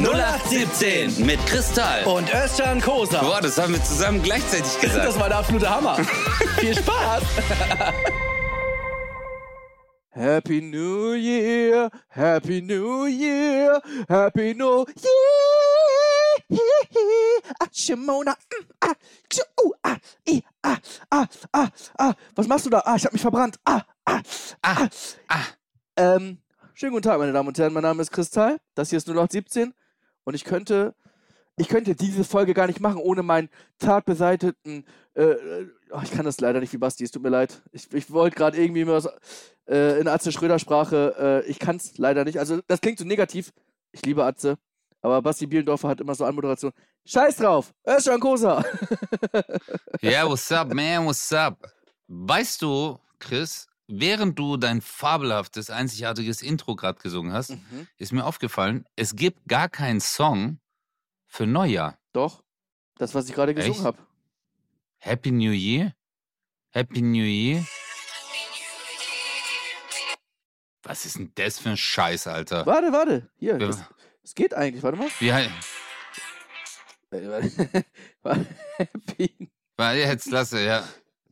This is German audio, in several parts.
0817 mit Kristall. Und Özcan Kosa. Boah, das haben wir zusammen gleichzeitig gesagt. Das war der absolute Hammer. Viel Spaß. Happy New Year, Happy New Year, Happy New Year. Ah, Shimona. mm, Ah, tschu, uh, ah, i, ah, ah, ah, ah. Was machst du da? Ah, ich hab mich verbrannt. Ah, ah, ah. ah. Ähm, schönen guten Tag, meine Damen und Herren. Mein Name ist Kristall. Das hier ist 0817. Und ich könnte, ich könnte diese Folge gar nicht machen, ohne meinen tatbeseiteten, äh, äh, oh, ich kann das leider nicht wie Basti, es tut mir leid. Ich, ich wollte gerade irgendwie was, äh, in Atze Schröder Sprache, äh, ich kann es leider nicht. Also, das klingt so negativ. Ich liebe Atze. Aber Basti Bielendorfer hat immer so Anmoderation. Scheiß drauf! Özcan Kosa! Ja, what's up, man, what's up? Weißt du, Chris, während du dein fabelhaftes, einzigartiges Intro gerade gesungen hast, Mhm. ist mir aufgefallen, es gibt gar keinen Song für Neujahr. Doch, das, was ich gerade gesungen habe. Happy New Year? Happy New Year? Was ist denn das für ein Scheiß, Alter? Warte, warte. Hier, Ja. das, das geht eigentlich. Warte mal. Wie, hei- Äh. Happy. warte, jetzt lasse, ja.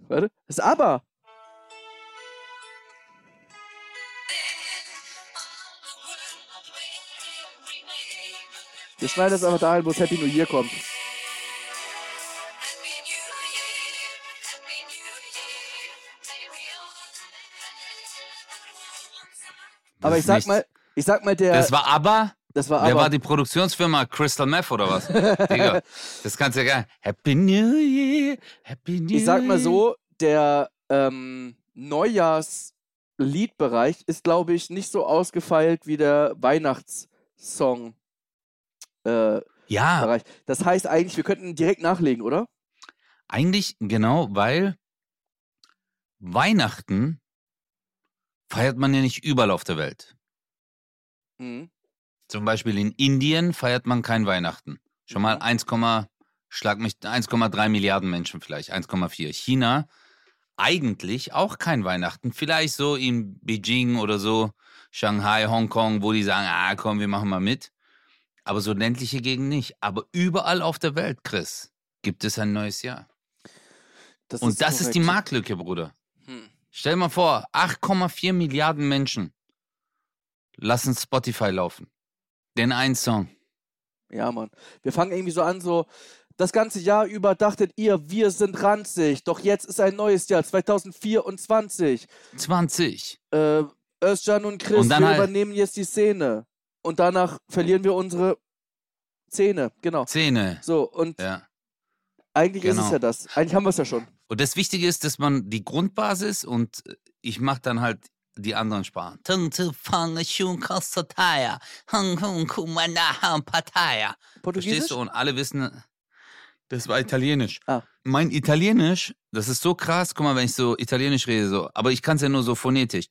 Warte. Das ist aber. Wir schneiden das aber dahin, wo es Happy New Year kommt. Aber Das ich sag mal, ich sag mal, der. Das war aber. das war Wer aber. war die Produktionsfirma Crystal Meth oder was? Digga, das kannst du ja gar Happy New Year, Happy New Year. ich sag mal so, der ähm, Neujahrsliedbereich ist, glaube ich, nicht so ausgefeilt wie der Weihnachtssong. Äh, Ja, Bereich. Das heißt eigentlich, wir könnten direkt nachlegen, oder? eigentlich genau, weil Weihnachten feiert man ja nicht überall auf der Welt. Mhm. Zum Beispiel in Indien feiert man kein Weihnachten. Schon mal Mhm. 1, schlag mich 1,3 Milliarden Menschen vielleicht, 1,4. China eigentlich auch kein Weihnachten. Vielleicht so in Beijing oder so, Shanghai, Hongkong, wo die sagen, ah komm, wir machen mal mit. Aber so ländliche Gegend nicht. Aber überall auf der Welt, Chris, gibt es ein neues Jahr. Das Und das ist die korrekt. Marktlücke, Bruder. Hm. Stell mal vor, 8,4 Milliarden Menschen lassen Spotify laufen. Den einen Song. Ja, Mann. Wir fangen irgendwie so an, so. Das ganze Jahr über dachtet ihr, wir sind ranzig. Doch jetzt ist ein neues Jahr, 2024. 20. Äh, Özcan und Chris, Und dann wir halt- übernehmen jetzt die Szene. Und danach verlieren wir unsere Zähne. Genau. Zähne. So, und Ja. eigentlich ist es genau. ja das. Eigentlich haben wir es ja schon. Und das Wichtige ist, dass man die Grundbasis und ich mache dann halt die anderen Sprachen. Portugiesisch? Verstehst du? Und alle wissen, das war Italienisch. Ah. Mein Italienisch, das ist so krass, guck mal, wenn ich so Italienisch rede, so, aber ich kann es ja nur so phonetisch.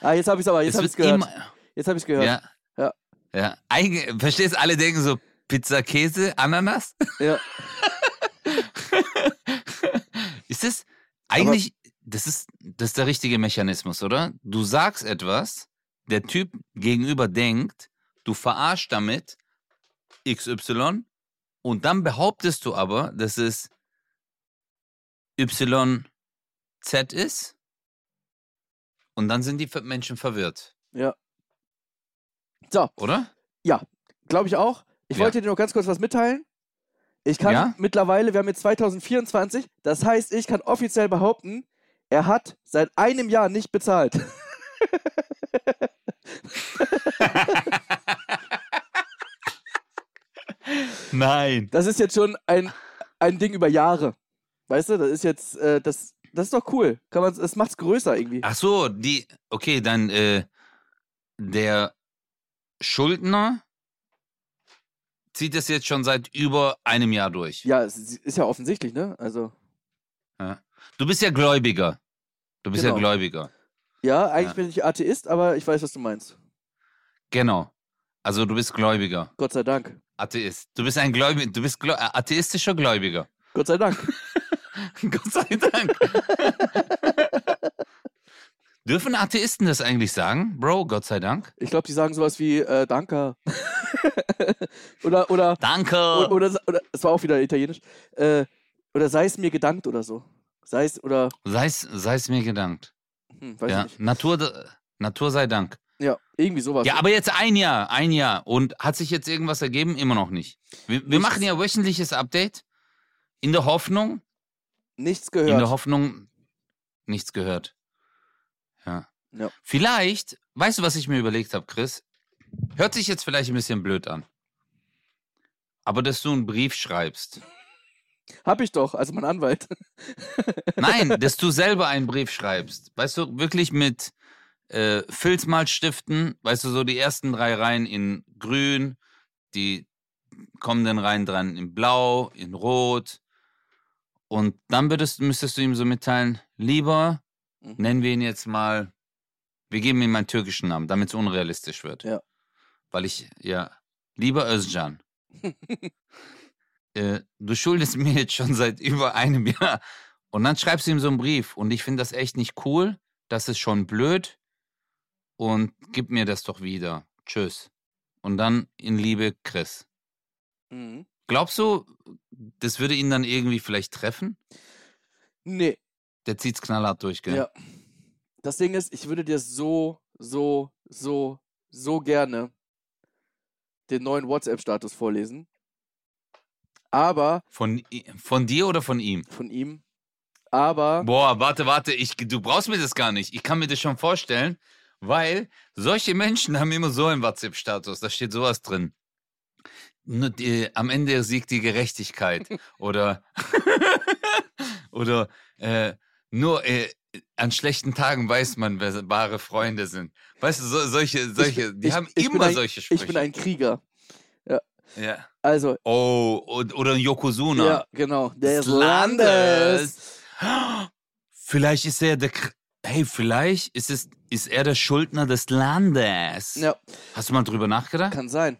Ah, jetzt habe ich es aber, jetzt Es habe ich gehört. immer, Jetzt habe ich gehört. ja, Ja. ja. Eigen, verstehst du? Alle denken so, Pizza, Käse, Ananas? Ja. ist das eigentlich, das ist, das ist der richtige Mechanismus, oder? Du sagst etwas, der Typ gegenüber denkt, du verarschst damit XY und dann behauptest du aber, dass es YZ ist und dann sind die Menschen verwirrt, Ja. So, oder? glaube ich auch. Ich Ja. wollte dir noch ganz kurz was mitteilen. Ich kann Ja? mittlerweile, wir haben jetzt 2024, das heißt, ich kann offiziell behaupten, er hat seit einem Jahr nicht bezahlt. Nein. Das ist jetzt schon ein, ein Ding über Jahre. Weißt du, das ist jetzt, äh, das, das ist doch cool. Kann man, das macht's größer irgendwie. Ach so, die, okay, dann äh, der Schuldner zieht es jetzt schon seit über einem Jahr durch. Ja, es ist ist ja offensichtlich, ne? Also, Ja. Du bist ja Gläubiger. Du bist Genau. ja Gläubiger. ja, eigentlich Ja. bin ich Atheist, aber ich weiß, was du meinst. Genau. Also du bist Gläubiger. Gott sei Dank. Atheist. Du bist ein Gläubiger. Du bist Gläu äh, atheistischer Gläubiger. Gott sei Dank. Gott sei Dank. Dürfen Atheisten das eigentlich sagen? Bro, Gott sei Dank. Ich glaube, die sagen sowas wie äh, Danke. oder, oder, Danke. oder, oder, oder, es war auch wieder italienisch. Äh, oder sei es mir gedankt oder so. Sei es, oder, Sei es, sei es mir gedankt. hm, weiß Ja. ich nicht. Natur, Natur sei Dank. Ja, irgendwie sowas. Ja, aber jetzt ein Jahr, ein Jahr. Und hat sich jetzt irgendwas ergeben? Immer noch nicht. Wir, wir machen ja wöchentliches Update. In der Hoffnung, Nichts in der gehört. Hoffnung, nichts gehört. Ja. Ja. Vielleicht, weißt du, was ich mir überlegt habe, Chris? Hört sich jetzt vielleicht ein bisschen blöd an. Aber dass du einen Brief schreibst. Hab ich doch, also mein Anwalt. Nein, dass du selber einen Brief schreibst. Weißt du, wirklich mit äh, Filzmalstiften, weißt du, so die ersten drei Reihen in grün, die kommenden Reihen dran in blau, in rot. Und dann würdest, müsstest du ihm so mitteilen, lieber, Mhm. nennen wir ihn jetzt mal, wir geben ihm einen türkischen Namen, damit es unrealistisch wird. Ja. Weil ich, ja, lieber Özcan, äh, du schuldest mir jetzt schon seit über einem Jahr. Und dann schreibst du ihm so einen Brief. Und ich finde das echt nicht cool. Das ist schon blöd. Und gib mir das doch wieder. Tschüss. Und dann in Liebe, Chris. Mhm. Glaubst du, das würde ihn dann irgendwie vielleicht treffen? Nee, Der zieht's knallhart durch, gell? ja. Das Ding ist, ich würde dir so, so, so, so gerne den neuen WhatsApp-Status vorlesen. Aber Von, von dir oder von ihm? von ihm. Aber Boah, warte, warte, ich, du brauchst mir das gar nicht. Ich kann mir das schon vorstellen, weil solche Menschen haben immer so einen WhatsApp-Status, da steht sowas drin. Die, am Ende siegt die Gerechtigkeit. oder oder äh, nur äh, an schlechten Tagen weiß man, wer wahre Freunde sind. Weißt du, so, solche, solche, die ich- haben ich immer ein- solche Sprüche. ich bin ein Krieger. ja. Also, Oh, und, oder ein Yokozuna. ja, genau. Des Des Landes. Landes. Vielleicht ist er der. Hey, vielleicht ist, es, ist er der Schuldner des Landes. Ja, Hast du mal drüber nachgedacht? kann sein.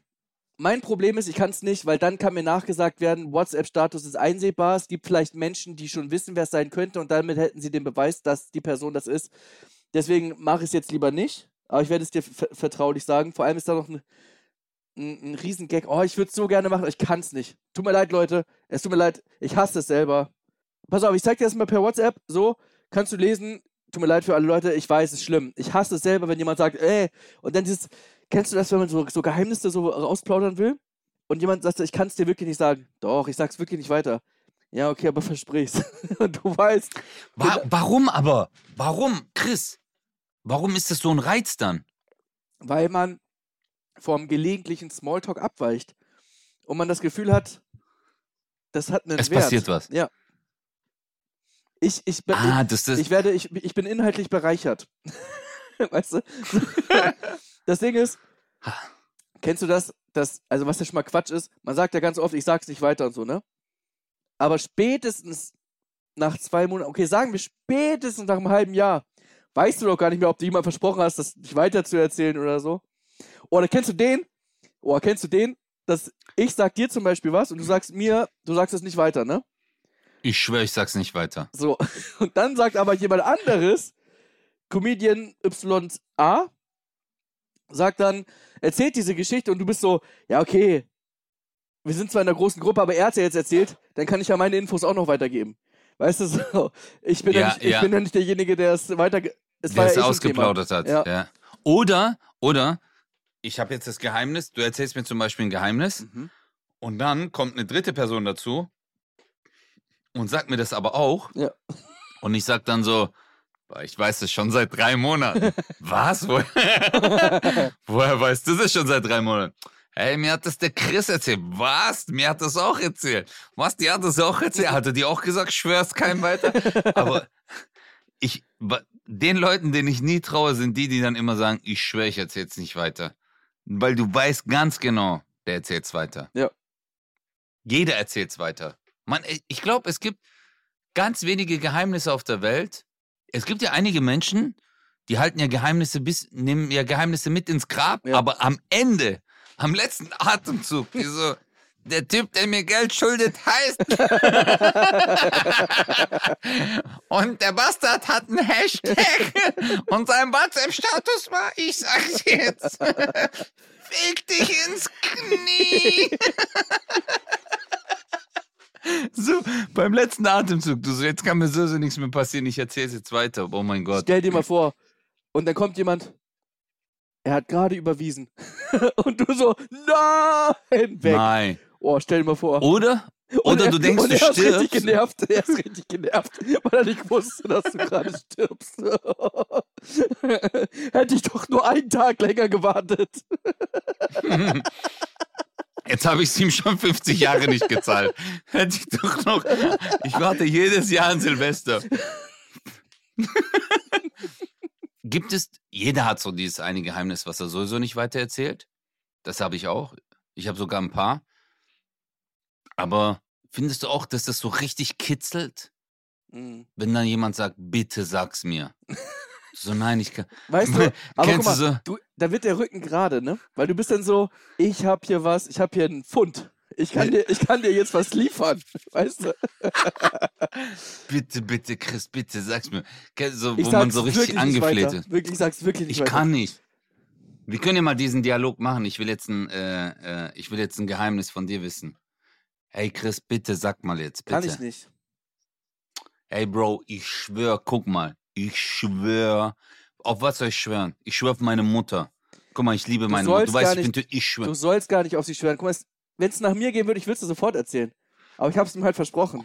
Mein Problem ist, ich kann es nicht, weil dann kann mir nachgesagt werden, WhatsApp-Status ist einsehbar. Es gibt vielleicht Menschen, die schon wissen, wer es sein könnte und damit hätten sie den Beweis, dass die Person das ist. Deswegen mache ich es jetzt lieber nicht, aber ich werde es dir ver- vertraulich sagen. Vor allem ist da noch ein, ein, ein Riesengag. Oh, ich würde es so gerne machen, aber ich kann es nicht. Tut mir leid, Leute. Es tut mir leid. Ich hasse es selber. Pass auf, ich zeig dir das mal per WhatsApp. So, kannst du lesen. Tut mir leid für alle Leute. Ich weiß, es ist schlimm. Ich hasse es selber, wenn jemand sagt, ey, und dann dieses, kennst du das, wenn man so, so Geheimnisse so rausplaudern will? Und jemand sagt, ich kann es dir wirklich nicht sagen. Doch, ich sag's wirklich nicht weiter. Ja, okay, aber versprich's. und du weißt. Wa warum aber? Warum, Chris? Warum ist das so ein Reiz dann? weil man vom gelegentlichen Smalltalk abweicht und man das Gefühl hat, das hat einen Es Wert. passiert was. Ja. Ich, ich, bin, Ah, das ist. ich, ich werde, ich, ich bin inhaltlich bereichert. weißt du? Das Ding ist, kennst du das, das, also was ja schon mal Quatsch ist, man sagt ja ganz oft, ich sag's nicht weiter und so, ne? Aber spätestens nach zwei Monaten, okay, sagen wir spätestens nach einem halben Jahr, weißt du doch gar nicht mehr, ob du jemand versprochen hast, das nicht weiter zu erzählen oder so. Oder kennst du den? Oder kennst du den, dass ich sag dir zum Beispiel was und du sagst mir, du sagst es nicht weiter, ne? Ich schwöre, ich sag's nicht weiter. So. Und dann sagt aber jemand anderes, Comedian YA, sagt dann, erzählt diese Geschichte und du bist so, ja, okay, wir sind zwar in einer großen Gruppe, aber er hat ja jetzt erzählt, dann kann ich ja meine Infos auch noch weitergeben. Weißt du, so, ich bin ja, Ja, nicht, ich ja. bin ja nicht derjenige, der es weiter, es Der es ja eh ausgeplaudert hat. Ja. Oder, oder, ich habe jetzt das Geheimnis, du erzählst mir zum Beispiel ein Geheimnis. Mhm. und dann kommt eine dritte Person dazu und sagt mir das aber auch. Ja. Und ich sag dann so, "Boah, ich weiß das schon seit drei Monaten. Was? Woher, woher weißt du das schon seit drei Monaten? Hey, mir hat das der Chris erzählt. Was? Mir hat das auch erzählt. Was? Die hat das auch erzählt. Hatte die auch gesagt, schwör's keinem weiter? Aber ich, den Leuten, denen ich nie traue, sind die, die dann immer sagen, ich schwöre, ich erzähl's nicht weiter. Weil du weißt ganz genau, der erzählt's weiter. Ja. Jeder erzählt's weiter. Man, ich glaube, es gibt ganz wenige Geheimnisse auf der Welt. Es gibt ja einige Menschen, die halten ja Geheimnisse bis, nehmen ja Geheimnisse mit ins Grab, Ja. aber am Ende, am letzten Atemzug, die so, der Typ, der mir Geld schuldet, heißt. Und der Bastard hat einen Hashtag und sein WhatsApp-Status war, ich sag's jetzt, fick dich ins Knie. So, beim letzten Atemzug, du so, jetzt kann mir so, so nichts mehr passieren, ich erzähl's jetzt weiter. Oh mein Gott. Stell dir mal vor, und dann kommt jemand, er hat gerade überwiesen. und du so, nein, weg. Nein. Oh, stell dir mal vor. Oder? Oder er, du denkst, du er ist richtig stirbst. genervt. Er ist richtig genervt, weil er nicht wusste, dass du gerade stirbst. Hätte ich doch nur einen Tag länger gewartet. Jetzt habe ich es ihm schon 50 Jahre nicht gezahlt. Hätte ich doch noch. Ich warte jedes Jahr an Silvester. Gibt es. Jeder hat so dieses eine Geheimnis, was er sowieso nicht weitererzählt. Das habe ich auch. Ich habe sogar ein paar. Aber findest du auch, dass das so richtig kitzelt, Mhm. wenn dann jemand sagt, bitte sag's mir? So, nein, ich kann. Weißt du, aber guck mal, du so? du, da wird der Rücken gerade, ne? Weil du bist dann so, ich hab hier was, ich hab hier einen Pfund. Ich kann dir, ich kann dir jetzt was liefern, weißt du? Bitte, bitte, Chris, bitte, sag's mir. So, Ich wo man so richtig angefleht ist. Wirklich, ich sag's wirklich nicht Ich weiter. kann nicht. Wir können ja mal diesen Dialog machen. Ich will jetzt ein, äh, äh, ich will jetzt ein Geheimnis von dir wissen. Hey Chris, bitte sag mal jetzt, bitte. Kann ich nicht. Hey Bro, ich schwör, guck mal, ich schwör. Auf was soll ich schwören? Ich schwör auf meine Mutter. Guck mal, ich liebe meine Mutter. Du weißt, ich nicht- tö- ich schwör. Du sollst gar nicht auf sie schwören. Guck mal, wenn es nach mir gehen würde, ich würde es dir sofort erzählen. Aber ich hab's ihm halt versprochen.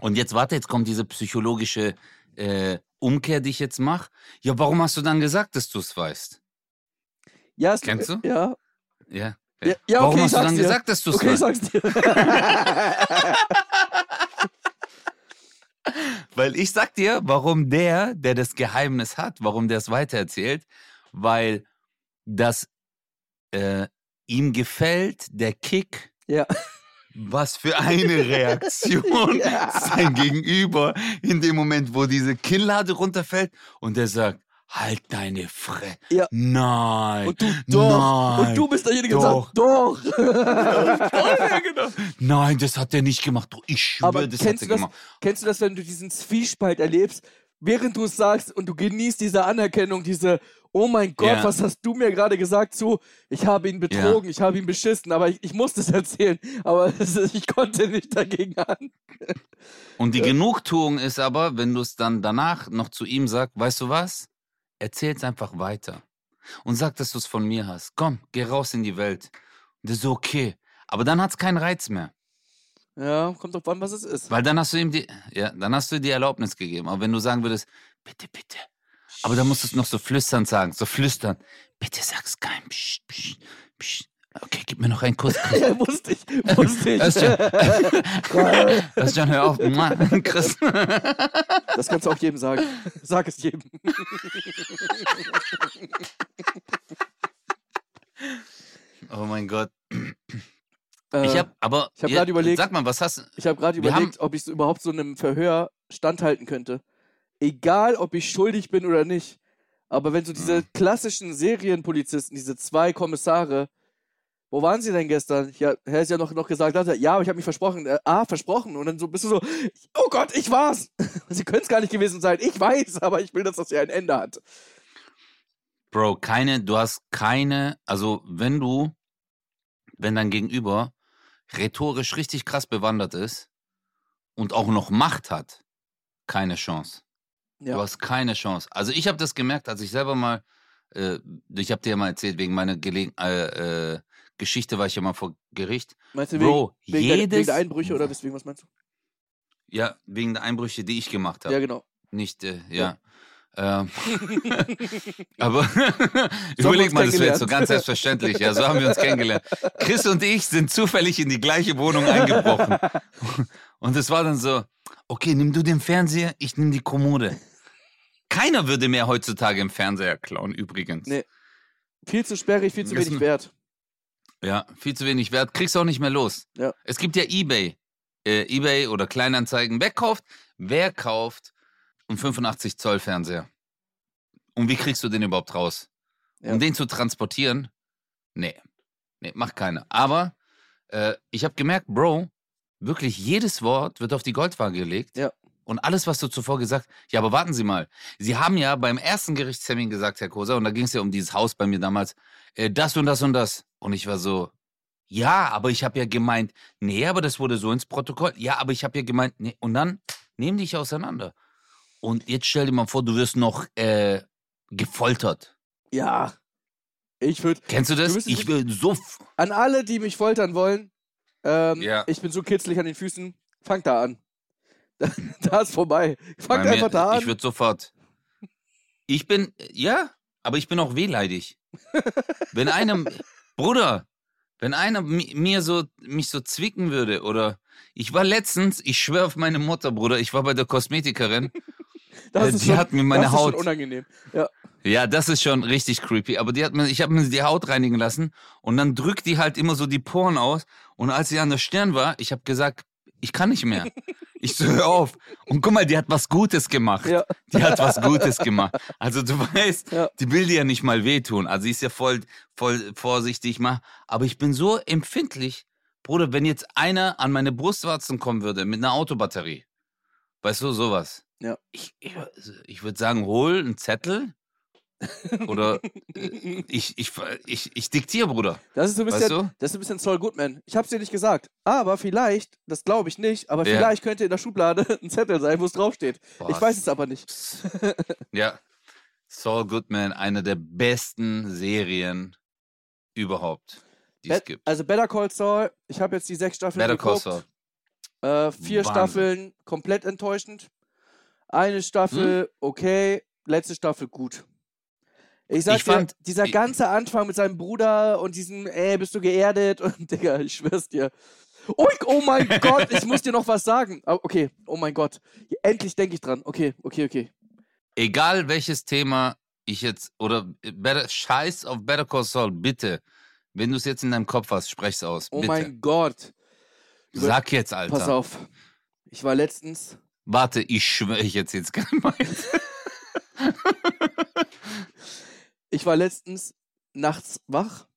Und jetzt warte, jetzt kommt diese psychologische äh, Umkehr, die ich jetzt mache. Ja, warum hast du dann gesagt, dass du es weißt? Ja, es, Kennst du? Ja. Ja. Ja, ja, warum okay, hast ich du dann dir. gesagt, dass du es Okay, ich weißt? sag's dir. Weil ich sag dir, warum der, der das Geheimnis hat, warum der es weitererzählt, weil das äh, ihm gefällt, der Kick, ja. was für eine Reaktion Ja. sein Gegenüber in dem Moment, wo diese Kinnlade runterfällt und der sagt, halt deine Fresse. Ja. Nein. Und du, doch. Nein. Und du bist derjenige, der sagt, doch. Ja, genau. Nein, das hat er nicht gemacht. Ich schwöre, Aber das hat er das, gemacht. kennst du das, wenn du diesen Zwiespalt erlebst, während du es sagst und du genießt diese Anerkennung, diese, oh mein Gott, Ja. was hast du mir gerade gesagt zu, ich habe ihn betrogen, ich habe ihn beschissen, aber ich, ich musste es erzählen, aber ich konnte nicht dagegen an. Und die Genugtuung ist aber, wenn du es dann danach noch zu ihm sagst, weißt du was? Erzähl's einfach weiter. Und sag, dass du es von mir hast. Komm, geh raus in die Welt. Und das ist okay. Aber dann hat's keinen Reiz mehr. Ja, kommt drauf an, was es ist. Weil dann hast du ihm die, ja, dann hast du die Erlaubnis gegeben. Aber wenn du sagen würdest, bitte, bitte. Aber dann musst du es noch so flüstern sagen, so flüstern. Bitte sag's keinem. Psst, psst, psst. Okay, gib mir noch einen Kuss, Chris. Ja, wusste ich, wusste ich. Ist schon hör auf. Chris. Das kannst du auch jedem sagen. Sag es jedem. Oh mein Gott. Äh, Ich hab, aber. ich hab grad überlegt- Sag mal, was hast du. Ich habe gerade überlegt, ob ich so überhaupt so einem Verhör standhalten könnte. Egal, ob ich schuldig bin oder nicht. Aber wenn so diese Mhm. klassischen Serienpolizisten, diese zwei Kommissare, wo waren sie denn gestern? Ja, er ist ja noch, noch gesagt, hat ja, aber ich habe mich versprochen. Äh, ah, versprochen. Und dann so bist du so, oh Gott, ich war's. sie können es gar nicht gewesen sein. Ich weiß, aber ich will, dass das ja ein Ende hat. Bro, keine, du hast keine, also wenn du, wenn dein Gegenüber rhetorisch richtig krass bewandert ist und auch noch Macht hat, keine Chance. Ja. Du hast keine Chance. Also ich habe das gemerkt, als ich selber mal, äh, ich habe dir ja mal erzählt, wegen meiner Gelegen äh, äh, Geschichte war ich ja mal vor Gericht. Meinst du Bro, wegen, wegen, der, wegen jedes- der Einbrüche oder weswegen, was meinst du? Ja, wegen der Einbrüche, die ich gemacht habe. Ja, genau. Nicht, äh, ja. Ähm, aber überleg mal, das wäre jetzt so ganz selbstverständlich. Ja, so haben wir uns kennengelernt. Chris und ich sind zufällig in die gleiche Wohnung eingebrochen. Und es war dann so, okay, nimm du den Fernseher, ich nimm die Kommode. Keiner würde mehr heutzutage im Fernseher klauen, übrigens. Nee. Viel zu sperrig, viel zu wenig wert. Ja, viel zu wenig wert, kriegst auch nicht mehr los. Ja. Es gibt ja Ebay. Äh, Ebay oder Kleinanzeigen. Wer kauft? Wer kauft einen 85 Zoll Fernseher? Und wie kriegst du den überhaupt raus? Ja. Um den zu transportieren? Nee. Nee, macht keiner. Aber Äh, ich habe gemerkt, Bro, wirklich jedes Wort wird auf die Goldwaage gelegt. Ja. Und alles, was du zuvor gesagt ja, aber warten Sie mal. Sie haben ja beim ersten Gerichtstermin gesagt, Herr Koser, und da ging es ja um dieses Haus bei mir damals, äh, das und das und das. Und ich war so, ja, aber ich habe ja gemeint, nee, aber das wurde so ins Protokoll. Ja, aber ich habe ja gemeint, nee. Und dann nehmen dich auseinander. Und jetzt stell dir mal vor, du wirst noch äh, gefoltert. Ja. Ich würde Kennst du das? Du ich will so. an alle, die mich foltern wollen, ähm, Ja. ich bin so kitzlig an den Füßen, fangt da an. Da, ist vorbei. Fangt mir- einfach da Ich an. würde sofort. Ich bin, ja, aber ich bin auch wehleidig. wenn einer, Bruder, wenn einer mi- mir so, mich so zwicken würde oder ich war letztens, ich schwöre auf meine Mutter, Bruder, ich war bei der Kosmetikerin. Das äh, ist die schon, hat mir meine das ist Haut, schon unangenehm. Ja. ja, das ist schon richtig creepy, aber die hat mir, ich habe mir die Haut reinigen lassen und dann drückt die halt immer so die Poren aus und als sie an der Stirn war, ich habe gesagt, ich kann nicht mehr. Ich so, hör auf. Und guck mal, die hat was Gutes gemacht. Ja. Die hat was Gutes gemacht. Also du weißt, Ja. die will dir ja nicht mal wehtun. Also sie ist ja voll, voll vorsichtig mal. Aber ich bin so empfindlich, Bruder, wenn jetzt einer an meine Brustwarzen kommen würde mit einer Autobatterie. Weißt du, sowas. Ja. Ich, ich, ich würde sagen, hol einen Zettel. Oder äh, ich, ich, ich, ich diktiere, Bruder. Das ist so ein bisschen, Weißt du? das ist ein bisschen Saul Goodman. Ich hab's dir nicht gesagt. Aber vielleicht, das glaube ich nicht, aber Ja. vielleicht könnte in der Schublade ein Zettel sein, wo es draufsteht. Boah, Ich weiß es aber nicht. Ja. Saul Goodman, eine der besten Serien überhaupt, die es Bet- gibt. Also Better Call Saul, ich habe jetzt die sechs Staffeln Better Call geguckt. Saul. Äh, vier Wahnsinn. Staffeln komplett enttäuschend. Eine Staffel Hm? okay, letzte Staffel gut. Ich sag Ich dir, fand- dieser ganze Anfang mit seinem Bruder und diesem, ey, bist du geerdet? Und Digga, ich schwör's dir. Oh, oh mein Gott, ich muss dir noch was sagen. Ah, Okay, oh mein Gott. Endlich denke ich dran. Okay, okay, okay. Egal welches Thema ich jetzt, oder better, Scheiß auf Better Call Saul, bitte. Wenn du es jetzt in deinem Kopf hast, sprech's aus. Oh bitte. mein Gott. Sag jetzt, Alter. Pass auf. Ich war letztens, Warte, ich schwöre, ich jetzt jetzt gar meins. Ich war letztens nachts wach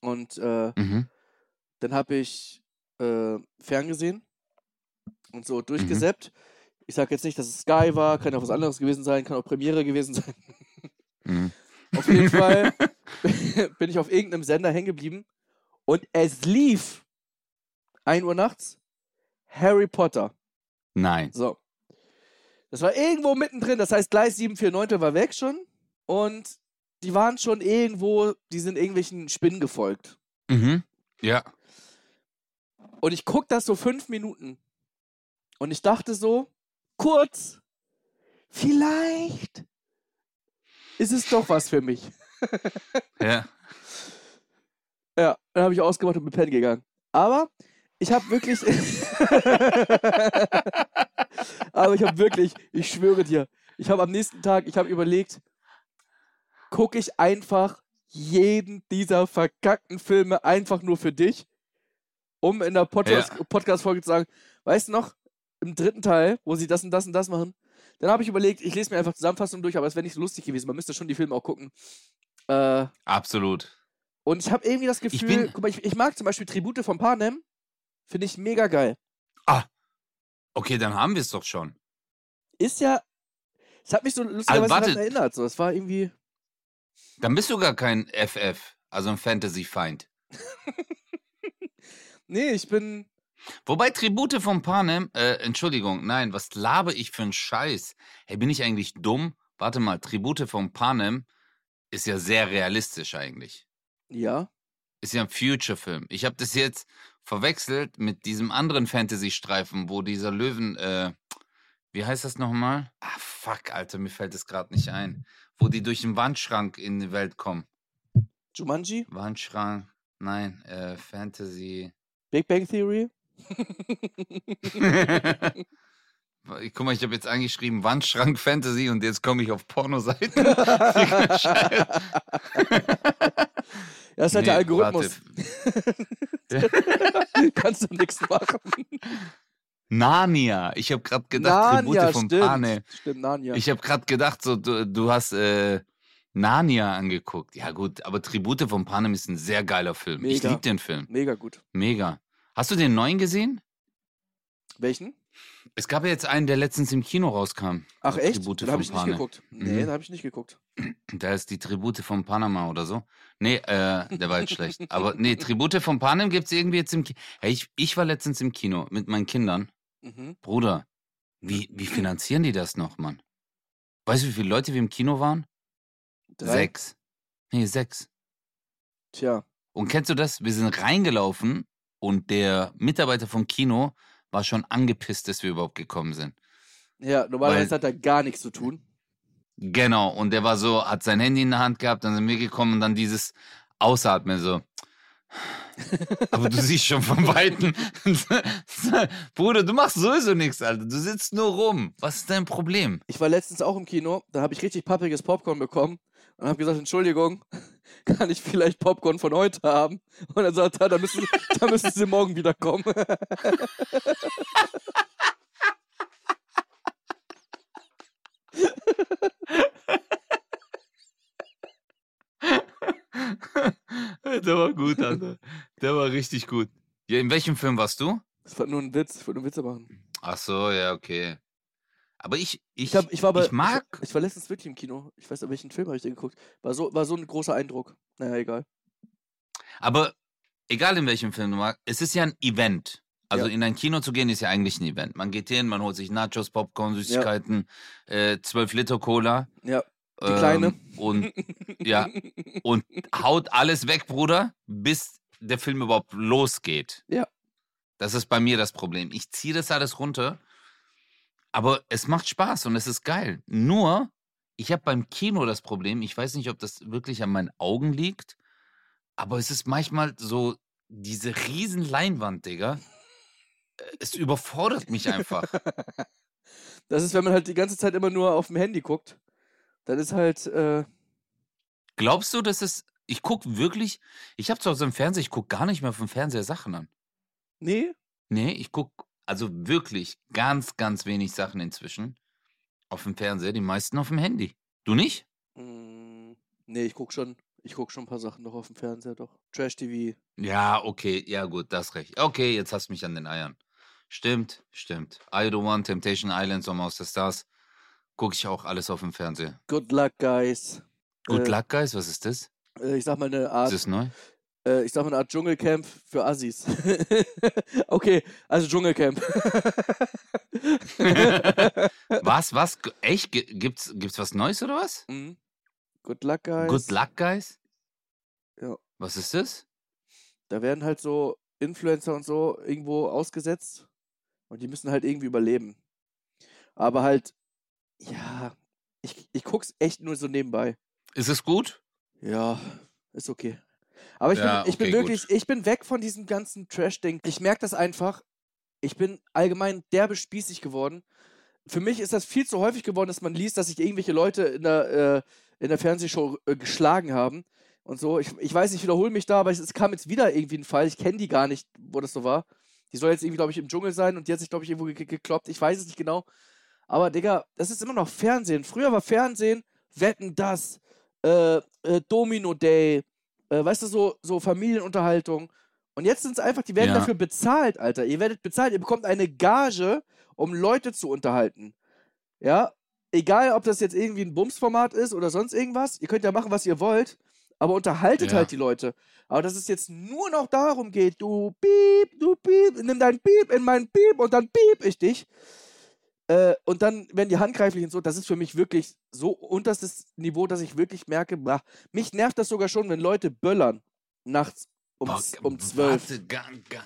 und äh, mhm. dann habe ich äh, ferngesehen und Mhm. so durchgesäppt. Ich sag jetzt nicht, dass es Sky war, kann auch was anderes gewesen sein, kann auch Premiere gewesen sein. Mhm. Auf jeden Fall bin ich auf irgendeinem Sender hängen geblieben und es lief 1 Uhr nachts Harry Potter. Nein. So. Das war irgendwo mittendrin, das heißt Gleis 749 war weg schon und die waren schon irgendwo, die sind irgendwelchen Spinnen gefolgt. Mhm. Ja. Und ich guck das so fünf Minuten. Und ich dachte so, kurz, vielleicht ist es doch was für mich. Ja. Ja, dann habe ich ausgemacht und bin pennen gegangen. Aber ich habe wirklich. Aber ich habe wirklich, ich schwöre dir, ich habe am nächsten Tag, ich habe überlegt, gucke ich einfach jeden dieser verkackten Filme einfach nur für dich, um in der Podcast- Podcast-Folge zu sagen, weißt du noch, im dritten Teil, wo sie das und das und das machen, dann habe ich überlegt, ich lese mir einfach Zusammenfassung durch, aber es wäre nicht so lustig gewesen, man müsste schon die Filme auch gucken. Äh, Absolut. und ich habe irgendwie das Ich Gefühl, bin- guck mal, ich, ich mag zum Beispiel Tribute von Panem, finde ich mega geil. Okay, dann haben wir es doch schon. Ist ja, es hat mich so lustigerweise warte. daran erinnert, so, es war irgendwie, Dann bist du gar kein FF, also ein Fantasy-Feind. nee, ich bin, Wobei Tribute von Panem, äh, Entschuldigung, nein, was labe ich für einen Scheiß? Hey, bin ich eigentlich dumm? Warte mal, Tribute von Panem ist ja sehr realistisch eigentlich. ja, Ist ja ein Future-Film. Ich habe das jetzt verwechselt mit diesem anderen Fantasy-Streifen, wo dieser Löwen, äh, wie heißt das nochmal? Ah, fuck, Alter, mir fällt es gerade nicht ein. Wo die durch den Wandschrank in die Welt kommen. Jumanji, Wandschrank, nein, äh, Fantasy. Big Bang Theory, Guck mal, ich habe jetzt eingeschrieben Wandschrank Fantasy und jetzt komme ich auf Pornoseiten. das ist halt der Algorithmus, kannst du nichts machen. Narnia. Ich habe gerade gedacht, Narnia, Tribute von stimmt, Pane. stimmt, Narnia. Ich habe gerade gedacht, so, du, du hast äh, Narnia angeguckt. Ja, gut, aber Tribute von Panem ist ein sehr geiler Film. Ich Mega. liebe den Film. Mega gut. Mega. Hast du den neuen gesehen? Welchen? Es gab ja jetzt einen, der letztens im Kino rauskam. Ach echt? Tribute da habe von ich nicht geguckt. Nee, Mhm. da habe ich nicht geguckt. Da ist die Tribute von Panama oder so. Nee, äh, der war jetzt schlecht. Aber nee, Tribute von Panem gibt's irgendwie jetzt im Kino. Hey, ich, ich war letztens im Kino mit meinen Kindern. Mhm. Bruder, wie, wie finanzieren die das noch, Mann? Weißt du, wie viele Leute wir im Kino waren? Drei? Sechs. Nee, sechs. Tja. Und kennst du das? Wir sind reingelaufen und der Mitarbeiter vom Kino war schon angepisst, dass wir überhaupt gekommen sind. Ja, normalerweise Weil- hat er gar nichts zu tun. Genau, und der war so, hat sein Handy in der Hand gehabt, dann sind wir gekommen und dann dieses Ausatmen so. Aber du siehst schon von Weitem. Bruder, du machst sowieso nichts, Alter. Du sitzt nur rum. Was ist dein Problem? Ich war letztens auch im Kino, da habe ich richtig pappriges Popcorn bekommen und habe gesagt, Entschuldigung, kann ich vielleicht Popcorn von heute haben? Und er sagt, da müssen, da müssen Sie morgen wieder kommen. Der war gut, Alter. Der war richtig gut. Ja, in welchem Film warst du? Das war nur ein Witz, ich wollte nur Witze machen. Ach so, ja, okay. Aber ich, ich, Ich, hab, ich war aber, ich mag. Ich, ich war letztens wirklich im Kino. Ich weiß nicht, welchen Film habe ich denn geguckt. War so, war so ein großer Eindruck. Naja, egal. Aber egal in welchem Film du magst, es ist ja ein Event. Also Ja. in ein Kino zu gehen ist ja eigentlich ein Event. Man geht hin, man holt sich Nachos, Popcorn, Süßigkeiten, äh, 12 Liter Cola. Ja, die kleine. Und ja, und haut alles weg, Bruder, bis der Film überhaupt losgeht. Ja. Das ist bei mir das Problem. Ich ziehe das alles runter, aber es macht Spaß und es ist geil. Nur, ich habe beim Kino das Problem, ich weiß nicht, ob das wirklich an meinen Augen liegt, aber es ist manchmal so, diese riesen Leinwand, Digga, es überfordert mich einfach. Das ist, wenn man halt die ganze Zeit immer nur auf dem Handy guckt. Dann ist halt, äh, Glaubst du, dass es. Ich gucke wirklich. Ich habe zu Hause im Fernseher, ich gucke gar nicht mehr vom Fernseher Sachen an. nee, Nee, ich gucke also wirklich ganz, ganz wenig Sachen inzwischen auf dem Fernseher, die meisten auf dem Handy. Du nicht? Mm, nee, ich guck schon, ich guck schon ein paar Sachen noch auf dem Fernseher, doch. Trash TV. Ja, okay, ja gut, das recht. Okay, jetzt hast du mich an den Eiern. Stimmt, stimmt. Idol One, Temptation Island, Sommer aus der Stars. Gucke ich auch alles auf dem Fernseher. Good luck, guys. Good Äh, Luck, Guys, was ist das? Äh, ich sag mal eine Ist Art, das neu? äh, ich sag mal eine Art Dschungelcamp für Assis. okay, also Dschungelcamp. was, was? Echt? Gibt's, gibt's was Neues oder was? Mhm. Good luck, guys. Good Luck, Guys? Ja. Was ist das? Da werden halt so Influencer und so irgendwo ausgesetzt und die müssen halt irgendwie überleben. Aber halt, ja, ich, ich guck's echt nur so nebenbei. Ist es gut? Ja, ist okay. Aber ich Ja, bin, ich bin okay, wirklich, ich bin weg von diesem ganzen Trash-Ding. Ich merke das einfach. Ich bin allgemein derbe spießig geworden. Für mich ist das viel zu häufig geworden, dass man liest, dass sich irgendwelche Leute in der, äh, in der Fernsehshow äh, geschlagen haben und so. Ich, ich weiß, ich wiederhole mich da, aber es, es kam jetzt wieder irgendwie ein Fall. Ich kenne die gar nicht, wo das so war. Die soll jetzt irgendwie, glaube ich, im Dschungel sein und die hat sich, glaube ich, irgendwo ge gekloppt. Ich weiß es nicht genau. Aber, Digga, das ist immer noch Fernsehen. Früher war Fernsehen, Wetten das, äh, äh, Domino Day, äh, weißt du, so, so Familienunterhaltung. Und jetzt sind es einfach, die werden Ja. dafür bezahlt, Alter. Ihr werdet bezahlt, ihr bekommt eine Gage, um Leute zu unterhalten. Ja, egal, ob das jetzt irgendwie ein Bumsformat ist oder sonst irgendwas, ihr könnt ja machen, was ihr wollt, aber unterhaltet Ja. halt die Leute. Aber dass es jetzt nur noch darum geht, du piep, du piep, nimm dein Piep in meinen Piep und dann piep ich dich. Äh, und dann werden die handgreiflich und so, das ist für mich wirklich so unterstes Niveau, dass ich wirklich merke, bah, mich nervt das sogar schon, wenn Leute böllern nachts um, Boah, um 12. Warte, ga, ga,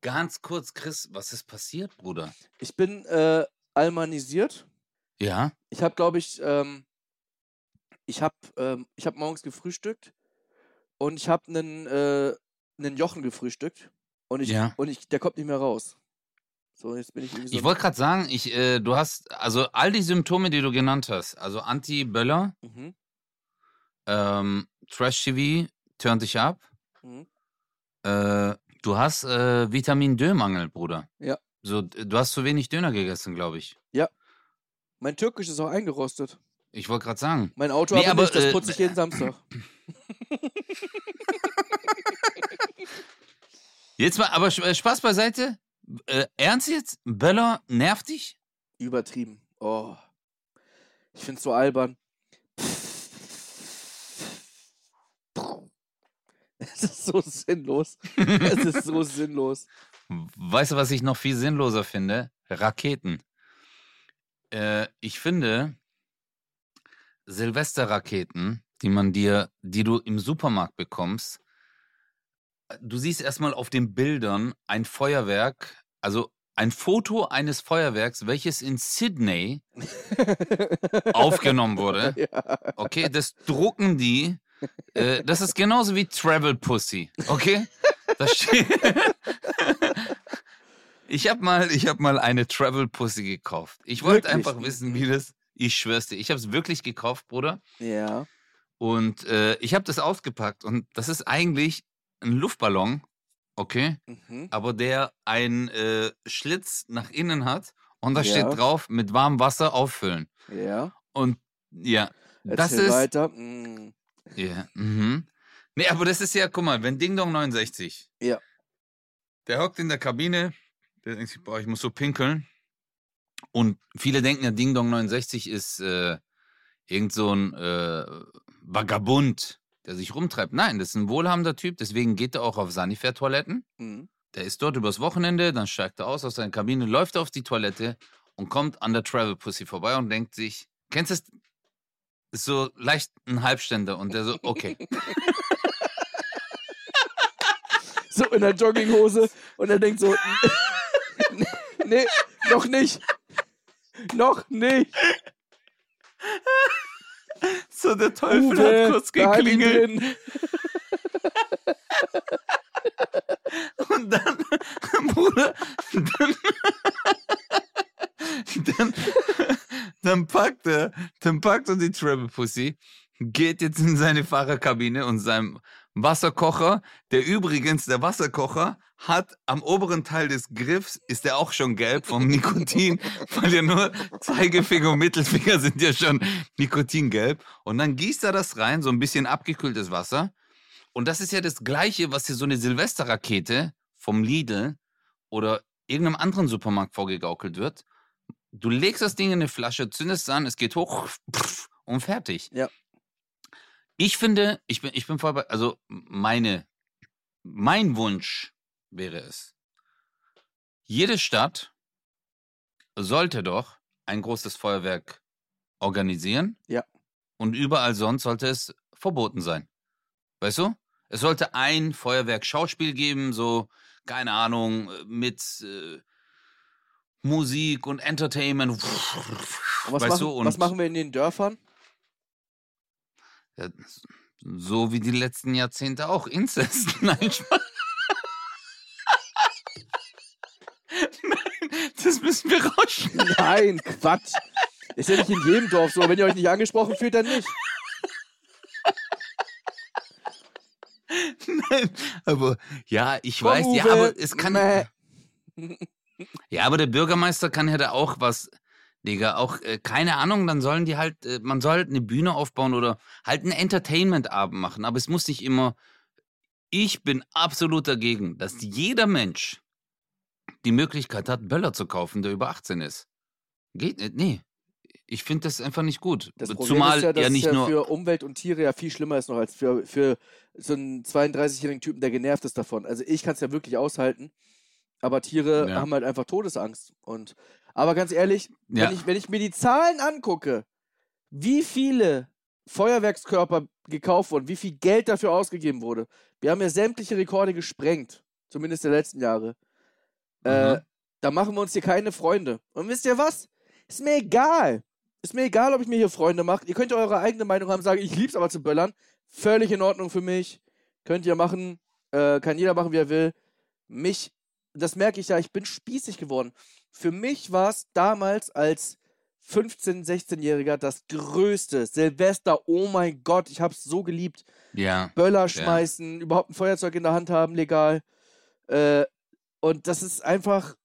ganz kurz, Chris, was ist passiert, Bruder? Ich bin äh, almanisiert. Ja? Ich habe, glaube ich, ähm, ich habe ähm, ich hab morgens gefrühstückt und ich habe einen, äh, einen Jochen gefrühstückt und ich, Ja. und ich, der kommt nicht mehr raus. So, jetzt bin ich irgendwie so. Ich wollte gerade sagen, ich, äh, du hast, also all die Symptome, die du genannt hast, also Anti-Böller, mhm, ähm, Trash-TV, turnt dich ab, mhm. äh, du hast äh, Vitamin D-Mangel, Bruder. Ja. So, du hast zu wenig Döner gegessen, glaube ich. Mein Türkisch ist auch eingerostet. Ich wollte gerade sagen. Mein Auto Nee, aber, aber, nicht, das äh, putze ich jeden Samstag. Jetzt mal, aber äh, Spaß beiseite. Äh, ernst jetzt? Böller nervt dich? Übertrieben. Oh. Ich find's so albern. Es ist so sinnlos. Es ist so sinnlos. Weißt du, was ich noch viel sinnloser finde? Raketen. Äh, ich finde, Silvesterraketen, die man dir, die du im Supermarkt bekommst, du siehst erstmal auf den Bildern ein Feuerwerk, also ein Foto eines Feuerwerks, welches in Sydney aufgenommen wurde. Ja. Okay, das drucken die. Äh, das ist genauso wie Travel Pussy. Okay? Das steht. ich habe mal, ich hab mal eine Travel Pussy gekauft. Ich wollte einfach wissen, wie das. Ich schwör's dir. Ich habe es wirklich gekauft, Bruder. ja. Und äh, ich habe das ausgepackt. Und das ist eigentlich ein Luftballon. Okay? Mhm. Aber der einen äh, Schlitz nach innen hat. Und da Ja. steht drauf, mit warmem Wasser auffüllen. Ja. Und ja, das Erzähl ist. weiter. Mm. Ja, mhm. Nee, aber das ist ja, guck mal, wenn Ding Dong 69. Ja. Der hockt in der Kabine, der denkt sich, boah, ich muss so pinkeln. Und viele denken ja, Ding Dong 69 ist äh, irgend so ein äh, Vagabund, der sich rumtreibt. Nein, das ist ein wohlhabender Typ, deswegen geht er auch auf Sanifair-Toiletten. Mhm. Der ist dort übers Wochenende, dann steigt er aus aus seiner Kabine, läuft auf die Toilette und kommt an der Travel Pussy vorbei und denkt sich, kennst du es? Ist so leicht ein Halbständer und der so, okay. So in der Jogginghose und er denkt so, nee, noch nicht. Noch nicht. So, der Teufel Uwe, hat kurz geklingelt. und dann, Bruder, dann, dann, dann packt er, dann packt er die Travel Pussy, geht jetzt in seine Fahrerkabine und seinem Wasserkocher, der übrigens, der Wasserkocher hat am oberen Teil des Griffs, ist der auch schon gelb vom Nikotin, weil ja nur Zeigefinger und Mittelfinger sind ja schon Nikotingelb. Und dann gießt er das rein, so ein bisschen abgekühltes Wasser. Und das ist ja das Gleiche, was dir so eine Silvesterrakete vom Lidl oder irgendeinem anderen Supermarkt vorgegaukelt wird. Du legst das Ding in eine Flasche, zündest es an, es geht hoch und fertig. Ja. Ich finde, ich bin, ich bin voll bei, also meine, mein Wunsch wäre es, jede Stadt sollte doch ein großes Feuerwerk organisieren. Ja. Und überall sonst sollte es verboten sein. Weißt du? Es sollte ein Feuerwerk-Schauspiel geben, so, keine Ahnung, mit äh, Musik und Entertainment. Und was, weißt machen, du? Und was machen wir in den Dörfern? Ja, so wie die letzten Jahrzehnte auch. Inzest. Nein, Spaß. Nein, das müssen wir rausschneiden. Nein, Quatsch. Ist ja nicht in jedem Dorf so. Wenn ihr euch nicht angesprochen fühlt, dann nicht. Nein, aber ja, ich Komm, weiß, ja, Uwe. aber es kann. Mäh. Ja, aber der Bürgermeister kann ja da auch was, Digga, auch, äh, keine Ahnung, dann sollen die halt, äh, man soll halt eine Bühne aufbauen oder halt einen Entertainment-Abend machen, aber es muss nicht immer. Ich bin absolut dagegen, dass jeder Mensch die Möglichkeit hat, Böller zu kaufen, der über 18 ist. Geht nicht, nee. Ich finde das einfach nicht gut. Das Problem Zumal ist ja, dass ja nicht ja nur. für Umwelt und Tiere ja viel schlimmer ist noch als für, für so einen 32-jährigen Typen, der genervt ist davon. Also ich kann es ja wirklich aushalten, aber Tiere Ja. haben halt einfach Todesangst. Und aber ganz ehrlich, Ja. wenn, ich, wenn ich mir die Zahlen angucke, wie viele Feuerwerkskörper gekauft wurden, wie viel Geld dafür ausgegeben wurde. Wir haben ja sämtliche Rekorde gesprengt, zumindest der letzten Jahre. Äh, Mhm. da machen wir uns hier keine Freunde. Und wisst ihr was? Ist mir egal. Ist mir egal, ob ich mir hier Freunde mache. Ihr könnt ja eure eigene Meinung haben, sagen, ich lieb's aber zu böllern. Völlig in Ordnung für mich. Könnt ihr machen. Äh, kann jeder machen, wie er will. Mich, das merke ich ja, ich bin spießig geworden. Für mich war es damals als 15-, 16-Jähriger das größte Silvester. Oh mein Gott, ich hab's so geliebt. Ja. Böller schmeißen, überhaupt ein Feuerzeug in der Hand haben, legal. Äh, und das ist einfach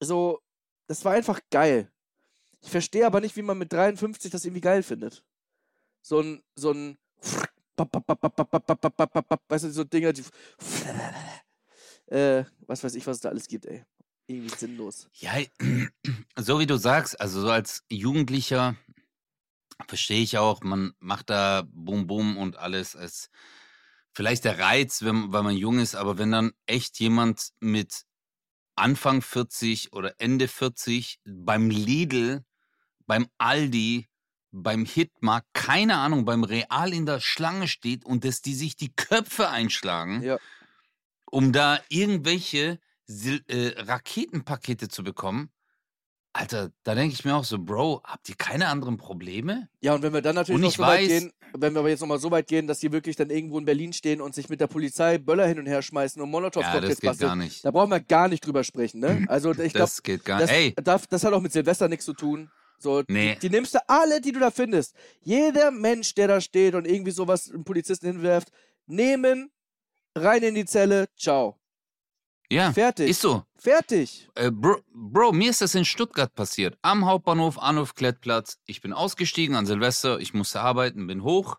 so, das war einfach geil. Ich verstehe aber nicht, wie man mit 53 das irgendwie geil findet. So ein, so ein, weißt du, so Dinger, die, äh, was weiß ich, was es da alles gibt, ey. Irgendwie sinnlos. Ja, so wie du sagst, also so als Jugendlicher verstehe ich auch, man macht da Bum Bum und alles als vielleicht der Reiz, wenn, weil man jung ist, aber wenn dann echt jemand mit Anfang 40 oder Ende 40 beim Lidl, beim Aldi, beim Hitmarkt, keine Ahnung, beim Real in der Schlange steht und dass die sich die Köpfe einschlagen, Ja. um da irgendwelche Sil äh, Raketenpakete zu bekommen. Alter, da denke ich mir auch so, Bro, habt ihr keine anderen Probleme? Ja, und wenn wir dann natürlich Und noch so weit weiß- gehen, wenn wir aber jetzt nochmal so weit gehen, dass die wirklich dann irgendwo in Berlin stehen und sich mit der Polizei Böller hin und her schmeißen und Molotow-Cocktails das geht basteln, gar nicht. da brauchen wir gar nicht drüber sprechen, ne? Also ich glaube, Das geht gar das, nicht. Ey, das, das hat auch mit Silvester nichts zu tun. So, Nee. die, die nimmst du alle, die du da findest. Jeder Mensch, der da steht und irgendwie sowas einem Polizisten hinwerft, nehmen, rein in die Zelle, ciao. Ja, Fertig. ist so. Fertig. Äh, Bro, Bro, mir ist das in Stuttgart passiert. Am Hauptbahnhof, Anruf Klettplatz. Ich bin ausgestiegen an Silvester. Ich musste arbeiten, bin hoch.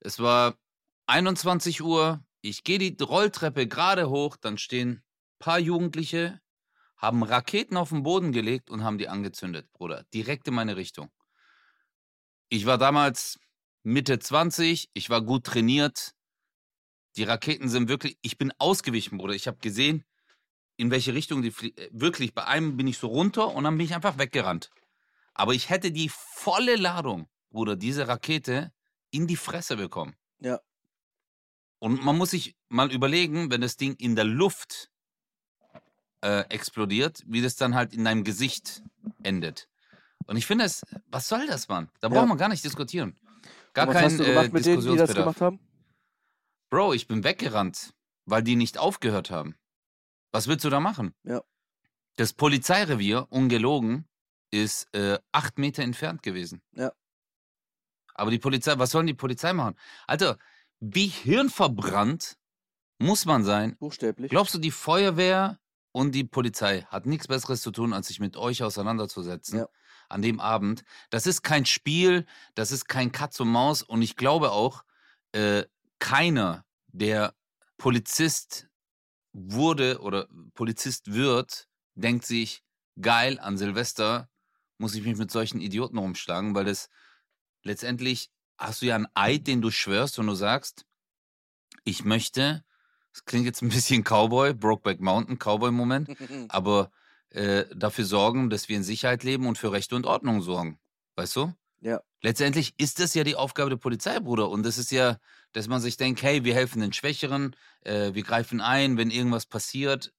Es war 21 Uhr. Ich gehe die Rolltreppe gerade hoch. Dann stehen ein paar Jugendliche, haben Raketen auf den Boden gelegt und haben die angezündet, Bruder. Direkt in meine Richtung. Ich war damals Mitte 20. Ich war gut trainiert. Die Raketen sind wirklich. Ich bin ausgewichen, Bruder. Ich habe gesehen, in welche Richtung die flie- äh, wirklich bei einem bin ich so runter und dann bin ich einfach weggerannt. Aber ich hätte die volle Ladung, Bruder, diese Rakete in die Fresse bekommen. Ja. Und man muss sich mal überlegen, wenn das Ding in der Luft äh, explodiert, wie das dann halt in deinem Gesicht endet. Und ich finde es, was soll das, Mann? Da Ja. braucht man gar nicht diskutieren. Gar Und was kein hast du gemacht äh, mit denen, die das gemacht haben? Bro, ich bin weggerannt, weil die nicht aufgehört haben. Was willst du da machen? Ja. Das Polizeirevier, ungelogen, ist äh, acht Meter entfernt gewesen. Ja. Aber die Polizei, was sollen die Polizei machen? Alter, wie hirnverbrannt muss man sein? Buchstäblich. Glaubst du, die Feuerwehr und die Polizei hat nichts Besseres zu tun, als sich mit euch auseinanderzusetzen Ja. an dem Abend? Das ist kein Spiel, das ist kein Katz und Maus und ich glaube auch, äh, keiner, der Polizist wurde oder Polizist wird, denkt sich, geil, an Silvester muss ich mich mit solchen Idioten rumschlagen, weil das letztendlich hast du ja einen Eid, den du schwörst und du sagst, ich möchte, das klingt jetzt ein bisschen Cowboy, Brokeback Mountain, Cowboy-Moment, aber äh, dafür sorgen, dass wir in Sicherheit leben und für Rechte und Ordnung sorgen. Weißt du? Ja. Letztendlich ist das ja die Aufgabe der Polizei, Bruder. Und das ist ja, dass man sich denkt, hey, wir helfen den Schwächeren, äh, wir greifen ein, wenn irgendwas passiert.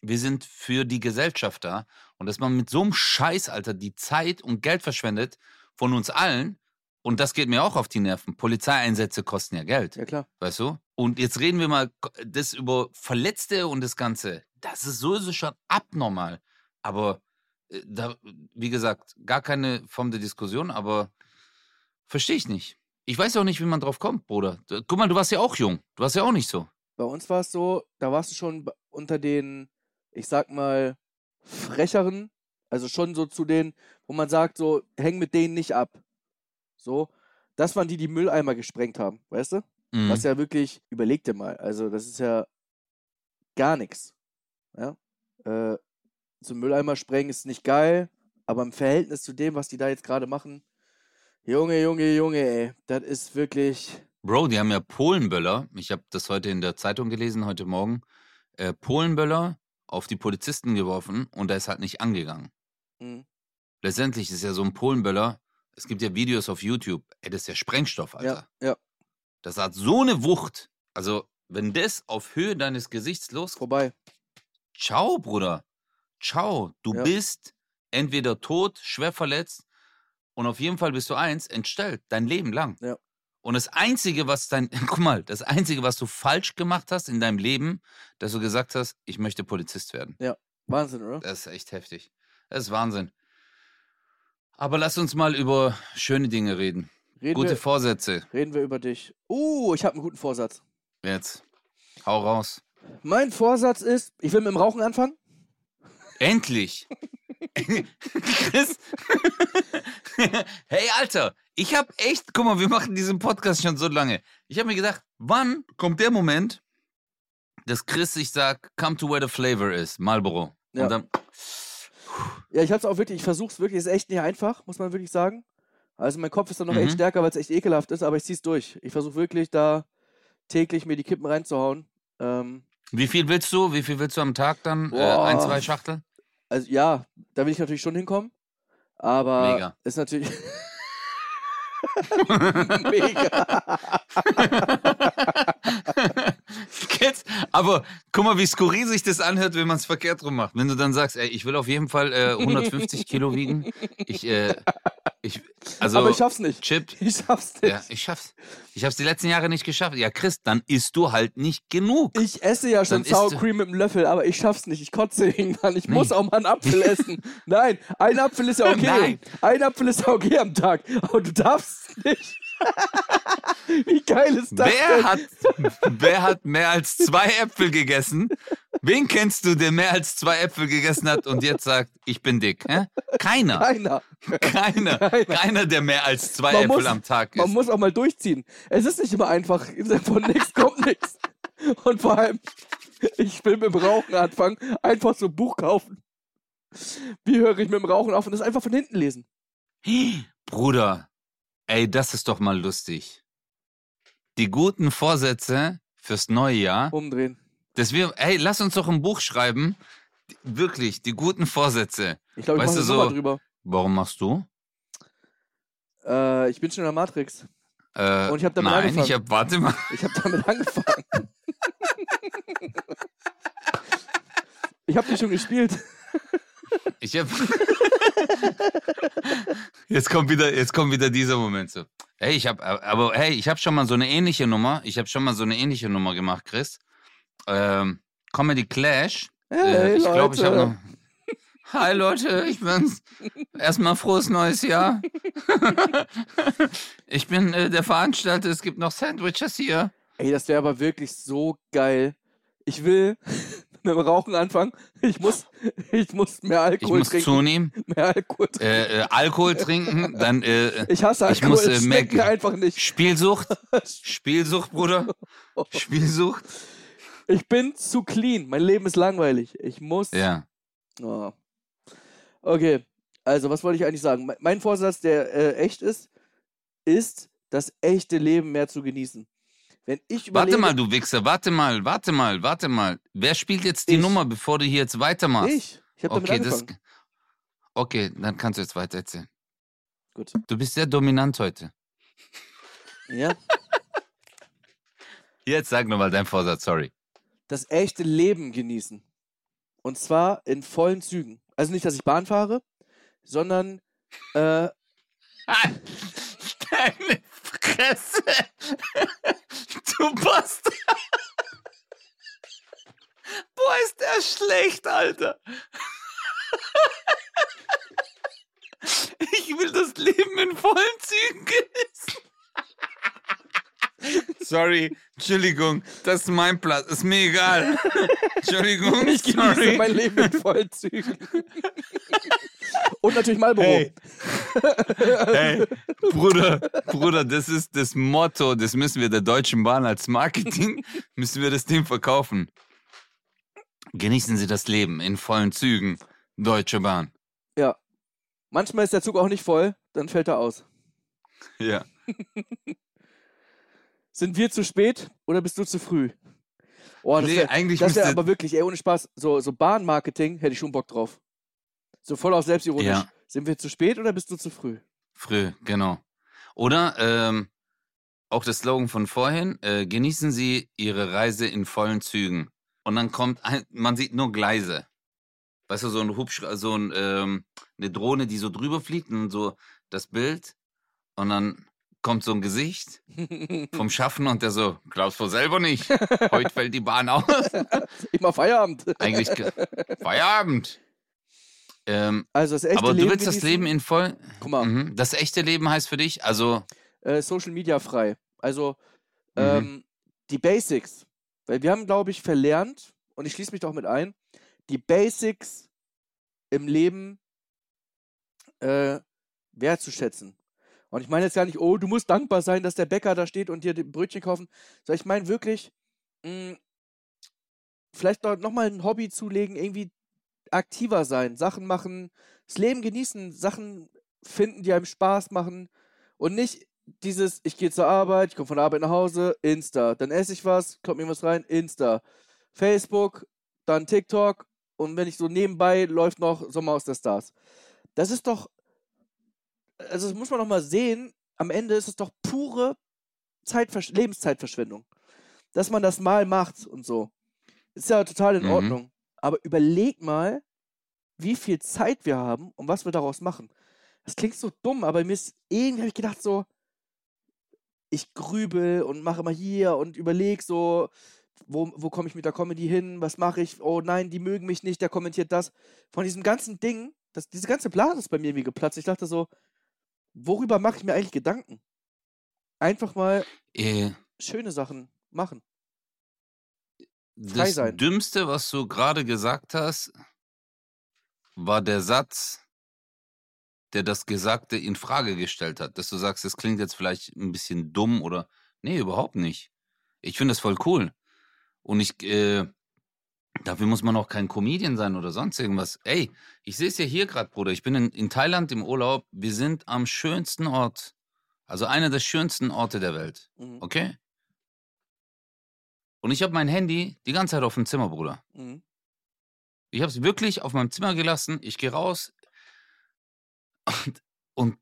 Wir sind für die Gesellschaft da. Und dass man mit so einem Scheiß, Alter, die Zeit und Geld verschwendet von uns allen. Und das geht mir auch auf die Nerven. Polizeieinsätze kosten ja Geld. ja, klar. Weißt du? Und jetzt reden wir mal das über Verletzte und das Ganze. Das ist sowieso schon abnormal. Aber da, wie gesagt, gar keine Form der Diskussion, aber verstehe ich nicht. Ich weiß auch nicht, wie man drauf kommt, Bruder. Guck mal, du warst ja auch jung. Du warst ja auch nicht so. Bei uns war es so, da warst du schon unter den, ich sag mal, frecheren, also schon so zu denen, wo man sagt, so, häng mit denen nicht ab. So, das waren die, die Mülleimer gesprengt haben, weißt du? Mhm. Was ja wirklich, überleg dir mal, also das ist ja gar nichts. Ja? Äh, so Mülleimer sprengen ist nicht geil, aber im Verhältnis zu dem, was die da jetzt gerade machen, Junge, Junge, Junge, ey, das ist wirklich, Bro, die haben ja Polenböller. Ich habe das heute in der Zeitung gelesen, heute Morgen. Äh, Polenböller auf die Polizisten geworfen und der ist halt nicht angegangen. mh, Letztendlich ist ja so ein Polenböller, es gibt ja Videos auf YouTube, ey, das ist ja Sprengstoff, Alter. ja, ja, Das hat so eine Wucht. Also, wenn das auf Höhe deines Gesichts loskommt, vorbei. ciao, Bruder. Ciao. Du Ja. bist entweder tot, schwer verletzt und auf jeden Fall bist du eins, entstellt, dein Leben lang. Ja. Und das Einzige, was dein, guck mal, das Einzige, was du falsch gemacht hast in deinem Leben, dass du gesagt hast, ich möchte Polizist werden. Wahnsinn, oder? Das ist echt heftig. Das ist Wahnsinn. Aber lass uns mal über schöne Dinge reden. Reden, Gute wir, Vorsätze. reden wir über dich. Uh, ich habe einen guten Vorsatz. Jetzt. Hau raus. Mein Vorsatz ist, ich will mit dem Rauchen anfangen. Endlich. Chris. hey, Alter, ich habe echt, guck mal, wir machen diesen Podcast schon so lange. Ich habe mir gedacht, wann kommt der Moment, dass Chris sich sagt, come to where the flavor is, Marlboro. Ja. Und dann, Ja, ich hab's auch wirklich, ich versuch's wirklich, ist echt nicht einfach, muss man wirklich sagen. Also mein Kopf ist dann noch Mhm. echt stärker, weil es echt ekelhaft ist, aber ich zieh's durch. Ich versuche wirklich da täglich mir die Kippen reinzuhauen. Ähm, wie viel willst du? Wie viel willst du am Tag dann? Äh, Boah. ein, zwei Schachtel? Also ja, da will ich natürlich schon hinkommen, aber Mega. ist natürlich mega. Kennst- Aber guck mal, wie skurril sich das anhört, wenn man es verkehrt rum macht. Wenn du dann sagst, ey, ich will auf jeden Fall äh, 150 Kilo wiegen. Ich, äh, ich, also, aber ich schaff's nicht. Chip, Ich schaff's nicht. ja, ich schaff's. Ich hab's die letzten Jahre nicht geschafft. Ja, Chris, dann isst du halt nicht genug. Ich esse ja schon Dann Sour Cream mit einem Löffel, aber ich schaff's nicht. Ich kotze irgendwann. Ich Nee. muss auch mal einen Apfel essen. Nein, ein Apfel ist ja okay. Nein. Ein Apfel ist ja okay am Tag. Aber du darfst nicht. Wie geil ist das Wer denn? hat, wer hat mehr als zwei Äpfel gegessen? Wen kennst du, der mehr als zwei Äpfel gegessen hat und jetzt sagt, ich bin dick? Hä? Keiner. Keiner. Keiner. Keiner. Der mehr als zwei Man Äpfel muss- am Tag Man isst. muss auch mal durchziehen. Es ist nicht immer einfach. Von nichts kommt nichts. Und vor allem, ich will mit dem Rauchen anfangen. Einfach so ein Buch kaufen. Wie höre ich mit dem Rauchen auf und das einfach von hinten lesen? Bruder, ey, das ist doch mal lustig. Die guten Vorsätze fürs neue Jahr, Umdrehen. Dass wir, ey, lass uns doch ein Buch schreiben. Wirklich, die guten Vorsätze. Ich glaube, ich Weißt mache so- drüber. Warum machst du? Äh, ich bin schon in der Matrix. Äh, Und ich hab damit Nein, angefangen. ich hab, warte mal. Ich habe damit angefangen. ich habe die schon gespielt. Ich hab. jetzt kommt wieder, jetzt kommt wieder dieser Moment so. Hey, ich hab, aber hey, ich habe schon mal so eine ähnliche Nummer. Ich habe schon mal so eine ähnliche Nummer gemacht, Chris. Ähm, Comedy Clash. äh, Hey, ich glaube, ich habe noch. Hi Leute, ich bin's. Erstmal frohes neues Jahr. ich bin äh, der Veranstalter. Es gibt noch Sandwiches hier. Ey, das wäre aber wirklich so geil. Ich will mit dem Rauchen anfangen. Ich muss, ich muss mehr Ich Alkohol muss trinken. zunehmen, Mehr Alkohol trinken. äh, äh, Alkohol trinken, dann äh, Ich hasse ich Alkohol. muss, äh, mehr- einfach nicht. Spielsucht. Spielsucht, Bruder. Spielsucht. Ich bin zu clean. Mein Leben ist langweilig. Ich muss. Ja. Oh. Okay, also was wollte ich eigentlich sagen? Me- Mein Vorsatz, der äh, echt ist, ist, das echte Leben mehr zu genießen. Wenn ich überlege, Warte mal, du Wichser, warte mal, warte mal, warte mal. Wer spielt jetzt die Ich. Nummer, bevor du hier jetzt weitermachst? ich, ich habe okay, damit das. angefangen. Okay, dann kannst du jetzt weiter erzählen. Gut. Du bist sehr dominant heute. Ja, Jetzt sag nochmal dein Vorsatz, sorry. Das echte Leben genießen. Und zwar in vollen Zügen. Also nicht, dass ich Bahn fahre, sondern äh, Deine Fresse! Du Bastard! Boah, ist der schlecht, Alter! Ich will das Leben in vollen Zügen genießen. Sorry, Entschuldigung, das ist mein Platz, ist mir egal. Entschuldigung, ich genieße sorry. mein Leben in vollen Zügen. Und natürlich Marlboro. Hey. Hey, Bruder, Bruder, das ist das Motto, das müssen wir der Deutschen Bahn als Marketing, müssen wir das Ding verkaufen. Genießen Sie das Leben in vollen Zügen, Deutsche Bahn. Ja. Manchmal ist der Zug auch nicht voll, dann fällt er aus. Ja. Sind wir zu spät oder bist du zu früh? Oh, das Nee, wäre eigentlich das wär müsste- aber wirklich, ey, ohne Spaß, so, so Bahnmarketing hätte ich schon Bock drauf. So voll auf selbstironisch. Ja. Sind wir zu spät oder bist du zu früh? Früh, genau. Oder ähm, auch das Slogan von vorhin, äh, genießen Sie Ihre Reise in vollen Zügen. Und dann kommt, ein, man sieht nur Gleise. Weißt du, so ein Hubschrauber, so ein, ähm, eine Drohne, die so drüber fliegt und so das Bild. Und dann kommt so ein Gesicht vom Schaffner und der so, glaubst du selber nicht. Heute fällt die Bahn aus. Immer Feierabend. Eigentlich ge- Feierabend. Ähm, Also das echte aber Leben du willst das. Leben in voll. Guck mal, Mhm. Das echte Leben heißt für dich, also äh, Social Media frei. Also Mhm. ähm, die Basics. Weil wir haben, glaube ich, verlernt, und ich schließe mich doch mit ein, die Basics im Leben äh, wertzuschätzen. Und ich meine jetzt gar nicht, oh, du musst dankbar sein, dass der Bäcker da steht und dir die Brötchen kaufen. Sondern ich meine wirklich, mh, vielleicht noch, noch mal ein Hobby zulegen, irgendwie aktiver sein, Sachen machen, das Leben genießen, Sachen finden, die einem Spaß machen und nicht dieses, ich gehe zur Arbeit, ich komme von der Arbeit nach Hause, Insta, dann esse ich was, kommt mir was rein, Insta, Facebook, dann TikTok und wenn ich so nebenbei läuft noch Sommer aus der Stars. Das ist doch, also das muss man doch mal sehen, am Ende ist es doch pure Zeitversch Lebenszeitverschwendung, dass man das mal macht und so. Ist ja total in Mhm. Ordnung. Aber überleg mal, wie viel Zeit wir haben und was wir daraus machen. Das klingt so dumm, aber mir ist irgendwie habe ich gedacht so, ich grübel und mache mal hier und überleg so, wo, wo komme ich mit der Comedy hin, was mache ich, oh nein, die mögen mich nicht, der kommentiert das. Von diesem ganzen Ding, das, diese ganze Blase ist bei mir wie geplatzt. Ich dachte so, worüber mache ich mir eigentlich Gedanken? Einfach mal Äh, schöne Sachen machen. Frei das sein. Dümmste, was du gerade gesagt hast, war der Satz, der das Gesagte in Frage gestellt hat. Dass du sagst, das klingt jetzt vielleicht ein bisschen dumm oder. Nee, überhaupt nicht. Ich finde das voll cool. Und ich, äh, dafür muss man auch kein Comedian sein oder sonst irgendwas. Ey, ich sehe es ja hier gerade, Bruder. Ich bin in, in Thailand im Urlaub. Wir sind am schönsten Ort. Also einer der schönsten Orte der Welt. Mhm. Okay? Und ich habe mein Handy die ganze Zeit auf dem Zimmer, Bruder. Mhm. Ich habe es wirklich auf meinem Zimmer gelassen. Ich gehe raus und, und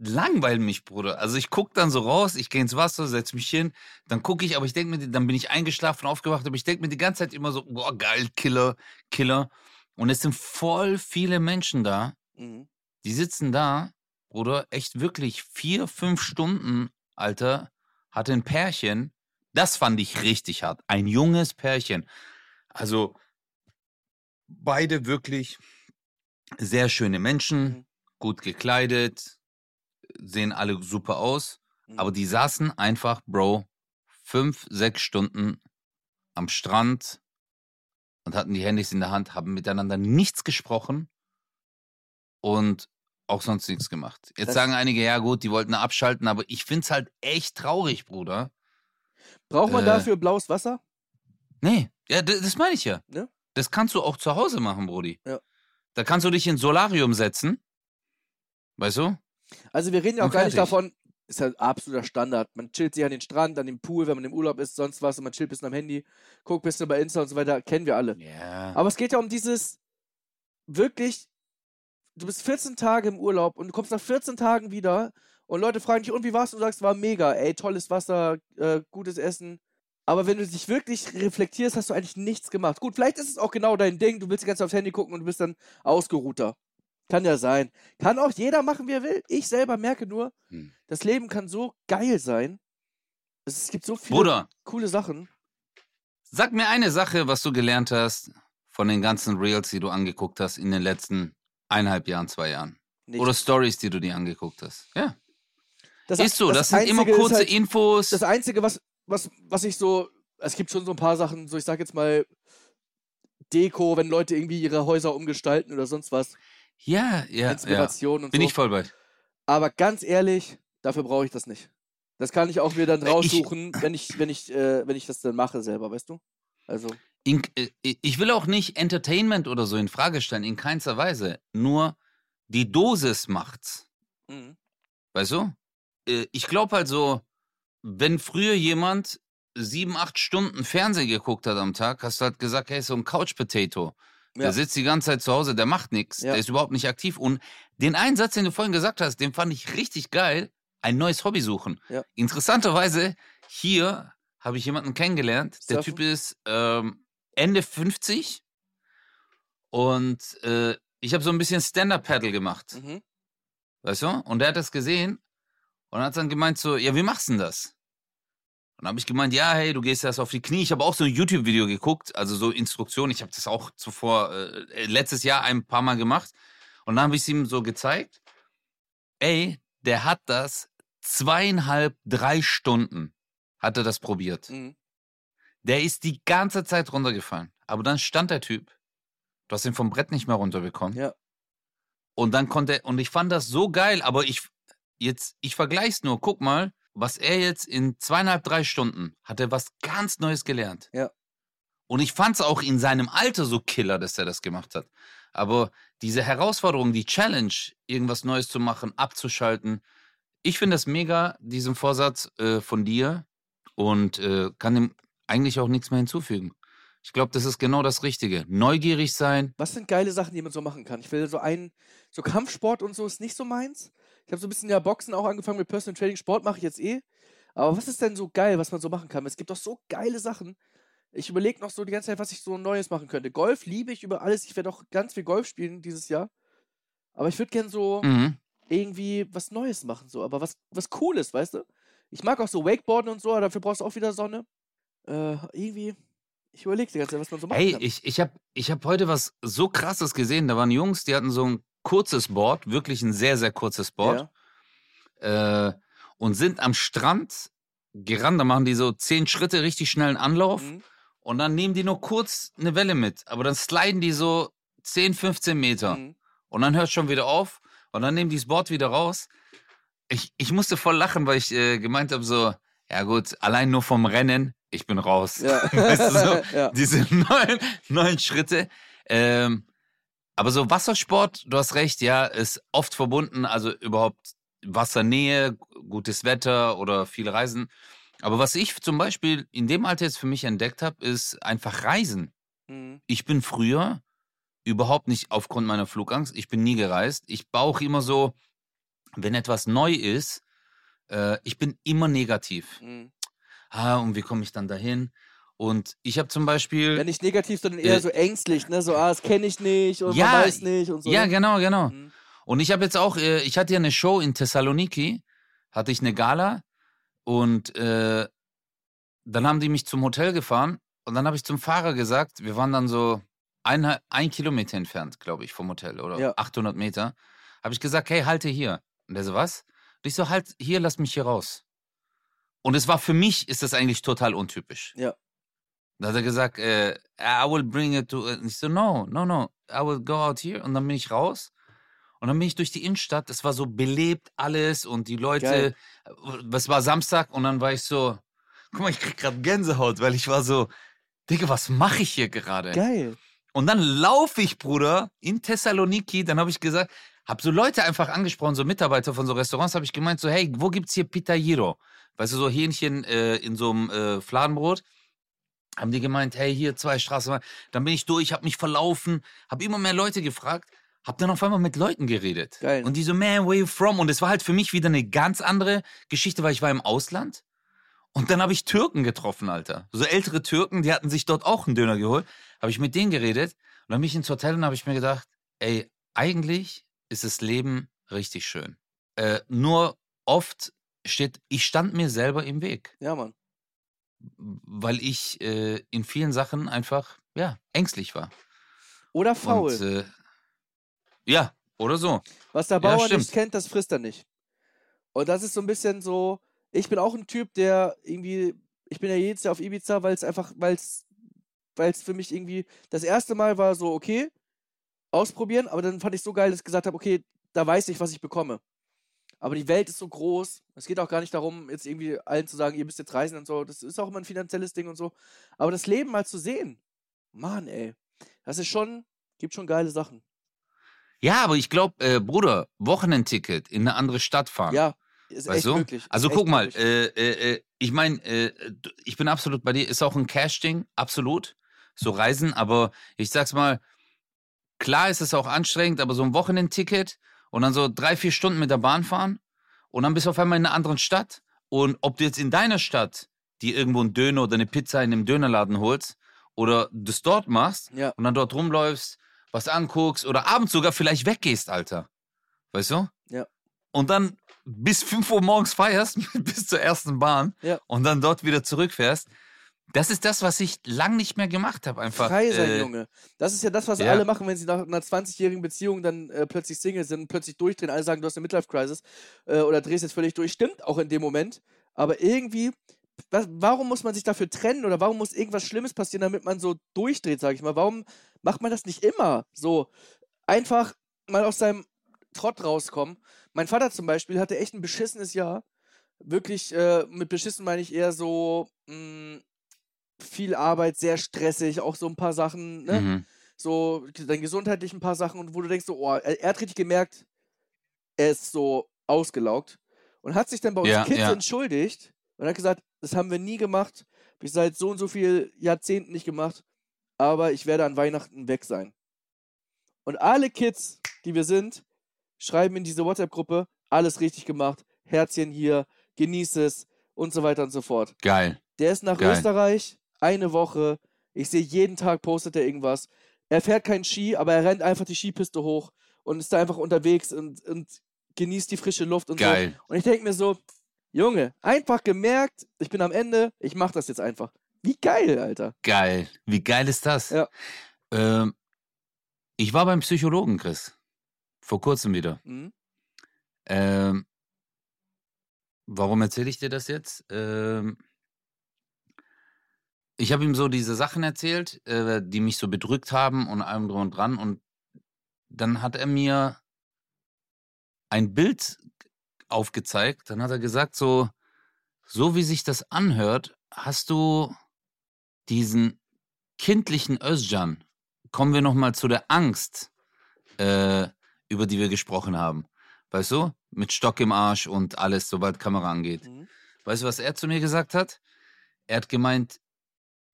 langweil mich, Bruder. Also ich gucke dann so raus, ich gehe ins Wasser, setze mich hin, dann gucke ich, aber ich denke mir, dann bin ich eingeschlafen, aufgewacht, aber ich denke mir die ganze Zeit immer so, boah, geil, Killer, Killer. Und es sind voll viele Menschen da, Mhm. die sitzen da, Bruder, echt wirklich vier, fünf Stunden, Alter, hatte ein Pärchen. Das fand ich richtig hart. Ein junges Pärchen. Also beide wirklich sehr schöne Menschen, Mhm. gut gekleidet, sehen alle super aus. Mhm. Aber die saßen einfach, Bro, fünf, sechs Stunden am Strand und hatten die Handys in der Hand, haben miteinander nichts gesprochen und auch sonst nichts gemacht. Jetzt Das- sagen einige, ja gut, die wollten abschalten, aber ich find's halt echt traurig, Bruder. Braucht man äh, dafür blaues Wasser? Nee, ja, d- das meine ich ja. Ne? Das kannst du auch zu Hause machen, Brudi. Ja. Da kannst du dich ins Solarium setzen. Weißt du? Also wir reden ja auch Und gar nicht davon, ist halt absoluter Standard. Man chillt sich an den Strand, an dem Pool, wenn man im Urlaub ist, sonst was und man chillt ein bisschen am Handy, guckt ein bisschen bei Insta und so weiter, kennen wir alle. Ja. Aber es geht ja um dieses wirklich, du bist 14 Tage im Urlaub und du kommst nach 14 Tagen wieder und Leute fragen dich, und wie war's? Und du sagst, war mega, ey, tolles Wasser, äh, gutes Essen. Aber wenn du dich wirklich reflektierst, hast du eigentlich nichts gemacht. Gut, vielleicht ist es auch genau dein Ding, du willst die ganze Zeit aufs Handy gucken und du bist dann ausgeruhter. Kann ja sein. Kann auch jeder machen, wie er will. Ich selber merke nur, Hm. das Leben kann so geil sein. Es gibt so viele Bruder, coole Sachen. sag mir eine Sache, was du gelernt hast von den ganzen Reels, die du angeguckt hast in den letzten eineinhalb Jahren, zwei Jahren. Nicht. Oder Stories, die du dir angeguckt hast. Ja. das, ist so, das, sind immer kurze halt- Infos. Das Einzige, was, was, was ich so, es gibt schon so ein paar Sachen, so ich sag jetzt mal Deko, wenn Leute irgendwie ihre Häuser umgestalten oder sonst was, ja, ja, ja. Inspiration und Bin so. ich voll bei. Aber ganz ehrlich, dafür brauche ich das nicht. Das kann ich auch mir dann Äh, ich- raussuchen, wenn ich, wenn ich, äh, wenn ich das dann mache selber, weißt du? Also, In, äh, ich will auch nicht Entertainment oder so in Frage stellen, in keinster Weise. Nur die Dosis macht's. mhm. Weißt du? Äh, Ich glaube halt so, wenn früher jemand sieben, acht Stunden Fernsehen geguckt hat am Tag, hast du halt gesagt, hey, so ein Couch Potato. Ja. Der sitzt die ganze Zeit zu Hause, der macht nichts, Ja. der ist überhaupt nicht aktiv. Und den einen Satz, den du vorhin gesagt hast, den fand ich richtig geil. Ein neues Hobby suchen. Ja. Interessanterweise, hier habe ich jemanden kennengelernt. Der Surfen? Typ ist ähm, Ende 50 und äh, ich habe so ein bisschen Stand-Up-Paddle gemacht. Mhm. Weißt du? Und der hat das gesehen und hat dann gemeint so, ja, wie machst du denn das? Und dann habe ich gemeint, ja, hey, du gehst erst auf die Knie. Ich habe auch so ein YouTube-Video geguckt, also so Instruktionen. Ich habe das auch zuvor, äh, letztes Jahr ein paar Mal gemacht. Und dann habe ich es ihm so gezeigt. Ey, der hat das zweieinhalb, drei Stunden hat er das probiert. Mhm. Der ist die ganze Zeit runtergefallen. Aber dann stand der Typ Du hast ihn vom Brett nicht mehr runterbekommen. Ja. Und dann konnte, und ich fand das so geil, aber ich, jetzt, ich vergleich's nur, guck mal, was er jetzt in zweieinhalb, drei Stunden hat er was ganz Neues gelernt. Ja. Und ich fand's auch in seinem Alter so killer, dass er das gemacht hat. Aber diese Herausforderung, die Challenge, irgendwas Neues zu machen, abzuschalten, ich finde das mega, diesen Vorsatz äh, von dir und äh, kann dem eigentlich auch nichts mehr hinzufügen. Ich glaube, das ist genau das Richtige. Neugierig sein. Was sind geile Sachen, die man so machen kann? Ich will so einen, so Kampfsport und so ist nicht so meins. Ich habe so ein bisschen ja Boxen auch angefangen mit Personal Training. Sport mache ich jetzt eh. Aber was ist denn so geil, was man so machen kann? Es gibt doch so geile Sachen. Ich überlege noch so die ganze Zeit, was ich so Neues machen könnte. Golf liebe ich über alles. Ich werde auch ganz viel Golf spielen dieses Jahr. Aber ich würde gern so Mhm. irgendwie was Neues machen, so. Aber was, was Cooles, weißt du? Ich mag auch so Wakeboarden und so, aber dafür brauchst du auch wieder Sonne. Äh, irgendwie. Ich überlege die ganze Zeit, was man so machen Hey, kann. ich, ich habe ich hab heute was so krasses gesehen. Da waren Jungs, die hatten so ein kurzes Board, wirklich ein sehr, sehr kurzes Board. Äh, und sind am Strand gerannt. Da machen die so zehn Schritte, richtig schnellen Anlauf. Mhm. Und dann nehmen die nur kurz eine Welle mit. Aber dann sliden die so 10, 15 Meter. Mhm. Und dann hört es schon wieder auf. Und dann nehmen die das Board wieder raus. Ich, ich musste voll lachen, weil ich äh, gemeint habe, so, ja gut, allein nur vom Rennen, ich bin raus. Ja. Weißt du so? ja. Diese neun, neun Schritte. Ähm, aber so Wassersport, du hast recht, ja, ist oft verbunden, also überhaupt Wassernähe, gutes Wetter oder viel Reisen. Aber was ich zum Beispiel in dem Alter jetzt für mich entdeckt habe, ist einfach Reisen. Mhm. Ich bin früher überhaupt nicht aufgrund meiner Flugangst, ich bin nie gereist. Ich bauche immer so, wenn etwas neu ist, äh, ich bin immer negativ. Mhm. Ah, und wie komme ich dann dahin? Und ich habe zum Beispiel. Ja, nicht negativ, sondern eher Äh, so ängstlich, ne? So, ah, das kenne ich nicht oder Ja, man weiß nicht und so. ja, ne? genau, genau. Mhm. Und ich habe jetzt auch, äh, ich hatte ja eine Show in Thessaloniki, hatte ich eine Gala und äh, dann haben die mich zum Hotel gefahren und dann habe ich zum Fahrer gesagt, wir waren dann so ein, ein Kilometer entfernt, glaube ich, vom Hotel oder Ja. 800 Meter, habe ich gesagt, hey, halte hier. Und der so, was? Und ich so, halt hier, lass mich hier raus. Und es war für mich, ist das eigentlich total untypisch. Ja. Da hat er gesagt, äh, I will bring it to. Und ich so, no, no, no, I will go out here. Und dann bin ich raus. Und dann bin ich durch die Innenstadt. Es war so belebt alles und die Leute. Es war Samstag und dann war ich so, guck mal, ich krieg gerade Gänsehaut, weil ich war so, Digga, was mache ich hier gerade? Geil. Und dann laufe ich, Bruder, in Thessaloniki. Dann habe ich gesagt, habe so Leute einfach angesprochen, so Mitarbeiter von so Restaurants, habe ich gemeint, so, hey, wo gibt's hier Pitayiro? Weißt du, so Hähnchen äh, in so einem äh, Fladenbrot. Haben die gemeint, hey, hier zwei Straßen. Dann bin ich durch, habe mich verlaufen, habe immer mehr Leute gefragt, habe dann auf einmal mit Leuten geredet. Geil. Und die so, man, where you from? Und es war halt für mich wieder eine ganz andere Geschichte, weil ich war im Ausland. Und dann habe ich Türken getroffen, Alter. So ältere Türken, die hatten sich dort auch einen Döner geholt. Habe ich mit denen geredet. Und dann bin ich ins Hotel und habe ich mir gedacht, ey, eigentlich ist das Leben richtig schön. Äh, nur oft steht, ich stand mir selber im Weg, Ja, Mann. Weil ich äh, in vielen Sachen einfach, ja, ängstlich war. Oder faul. Und, äh, ja, oder so. Was der ja, Bauer stimmt. nicht kennt, das frisst er nicht. Und das ist so ein bisschen so, ich bin auch ein Typ, der irgendwie, ich bin ja jedes Jahr auf Ibiza, weil es einfach, weil es, weil es für mich irgendwie, das erste Mal war so, okay, ausprobieren, aber dann fand ich so geil, dass ich gesagt habe, okay, da weiß ich, was ich bekomme. Aber die Welt ist so groß. Es geht auch gar nicht darum, jetzt irgendwie allen zu sagen, ihr müsst jetzt reisen und so. Das ist auch immer ein finanzielles Ding und so. Aber das Leben mal zu sehen, Mann, ey, das ist schon, gibt schon geile Sachen. Ja, aber ich glaube, äh, Bruder, Wochenendticket in eine andere Stadt fahren. Ja, ist Weißt echt du? möglich. Also guck mal, äh, äh, äh, ich meine, äh, ich bin absolut bei dir, ist auch ein Cash-Ding, absolut. So Reisen, aber ich sag's mal, klar ist es auch anstrengend, aber so ein Wochenendticket und dann so drei, vier Stunden mit der Bahn fahren und dann bist du auf einmal in einer anderen Stadt. Und ob du jetzt in deiner Stadt dir irgendwo einen Döner oder eine Pizza in einem Dönerladen holst oder das dort machst Ja. und dann dort rumläufst, was anguckst oder abends sogar vielleicht weggehst, Alter. Weißt du? Ja. Und dann bis 5 Uhr morgens feierst, bis zur ersten Bahn Ja. und dann dort wieder zurückfährst. Das ist das, was ich lang nicht mehr gemacht habe. Einfach. Frei sein, äh, Junge. Das ist ja das, was ja. alle machen, wenn sie nach einer 20-jährigen Beziehung dann äh, plötzlich Single sind, plötzlich durchdrehen. Alle sagen, du hast eine Midlife-Crisis äh, oder drehst jetzt völlig durch. Stimmt auch in dem Moment. Aber irgendwie was, warum muss man sich dafür trennen oder warum muss irgendwas Schlimmes passieren, damit man so durchdreht, sag ich mal? Warum macht man das nicht immer? So einfach mal aus seinem Trott rauskommen. Mein Vater zum Beispiel hatte echt ein beschissenes Jahr. Wirklich, äh, mit beschissen meine ich eher so mh, viel Arbeit, sehr stressig, auch so ein paar Sachen, ne? Mhm. So dann gesundheitlich ein paar Sachen und wo du denkst, so, oh, er, er hat richtig gemerkt, er ist so ausgelaugt und hat sich dann bei uns Ja, Kids ja. entschuldigt und hat gesagt, das haben wir nie gemacht, hab ich seit so und so vielen Jahrzehnten nicht gemacht, aber ich werde an Weihnachten weg sein. Und alle Kids, die wir sind, schreiben in diese WhatsApp-Gruppe, alles richtig gemacht, Herzchen hier, genieß es und so weiter und so fort. Geil. Der ist nach Geil. Österreich, eine Woche. Ich sehe jeden Tag postet er irgendwas. Er fährt keinen Ski, aber er rennt einfach die Skipiste hoch und ist da einfach unterwegs und, und genießt die frische Luft und Geil. so. Und ich denke mir so, Junge, einfach gemerkt, ich bin am Ende, ich mach das jetzt einfach. Wie geil, Alter. Geil. Wie geil ist das? Ja. Ähm, ich war beim Psychologen, Chris. Vor kurzem wieder. Mhm. Ähm, warum erzähle ich dir das jetzt? Ähm, ich habe ihm so diese Sachen erzählt, äh, die mich so bedrückt haben und allem drum und dran. Und dann hat er mir ein Bild aufgezeigt. Dann hat er gesagt, so, so wie sich das anhört, hast du diesen kindlichen Özcan. Kommen wir nochmal zu der Angst, äh, über die wir gesprochen haben. Weißt du? Mit Stock im Arsch und alles, sobald Kamera angeht. Mhm. Weißt du, was er zu mir gesagt hat? Er hat gemeint,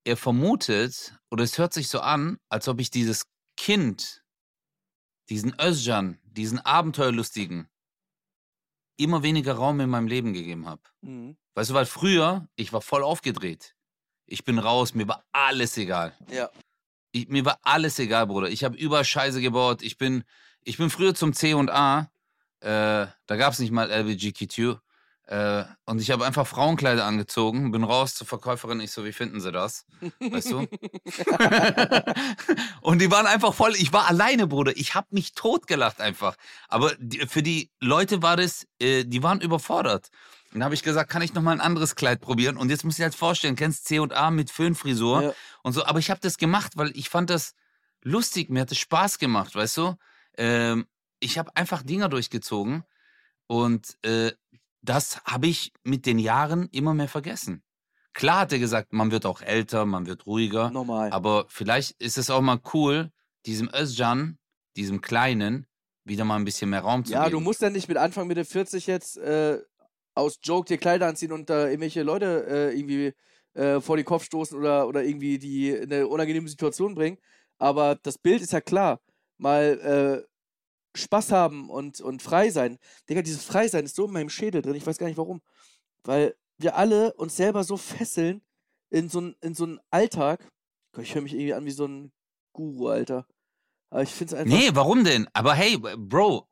er vermutet, oder es hört sich so an, als ob ich dieses Kind, diesen Özcan, diesen Abenteuerlustigen, immer weniger Raum in meinem Leben gegeben habe. Mhm. Weißt du, weil früher, ich war voll aufgedreht. Ich bin raus, mir war alles egal. Ja. Ich, mir war alles egal, Bruder. Ich habe überall Scheiße gebaut. Ich bin, ich bin früher zum C und A. Äh, da gab es nicht mal LBGQ2. Äh, und ich habe einfach Frauenkleider angezogen, bin raus zur Verkäuferin. Ich so, wie finden Sie das? Weißt du? und die waren einfach voll. Ich war alleine, Bruder. Ich habe mich totgelacht einfach. Aber die, für die Leute war das, äh, die waren überfordert. Dann habe ich gesagt, kann ich noch mal ein anderes Kleid probieren? Und jetzt muss ich halt vorstellen, kennst C und A mit Föhnfrisur Ja. und so. Aber ich habe das gemacht, weil ich fand das lustig. Mir hat es Spaß gemacht, weißt du? Ähm, ich habe einfach Dinger durchgezogen und äh, das habe ich mit den Jahren immer mehr vergessen. Klar hat er gesagt, man wird auch älter, man wird ruhiger, Normal. aber vielleicht ist es auch mal cool, diesem Özcan, diesem Kleinen, wieder mal ein bisschen mehr Raum zu Ja, geben. du musst ja nicht mit Anfang Mitte 40 jetzt äh, aus Joke dir Kleider anziehen und da irgendwelche Leute äh, irgendwie äh, vor den Kopf stoßen oder, oder irgendwie die in eine unangenehme Situation bringen. Aber das Bild ist ja klar. Mal äh, Spaß haben und, und frei sein. Digga, dieses Freisein ist so in meinem Schädel drin, ich weiß gar nicht warum. Weil wir alle uns selber so fesseln in so, in so Alltag. Ich höre mich irgendwie an wie so ein Guru, Alter. Aber ich finde es einfach. Nee, warum denn? Aber hey, Bro,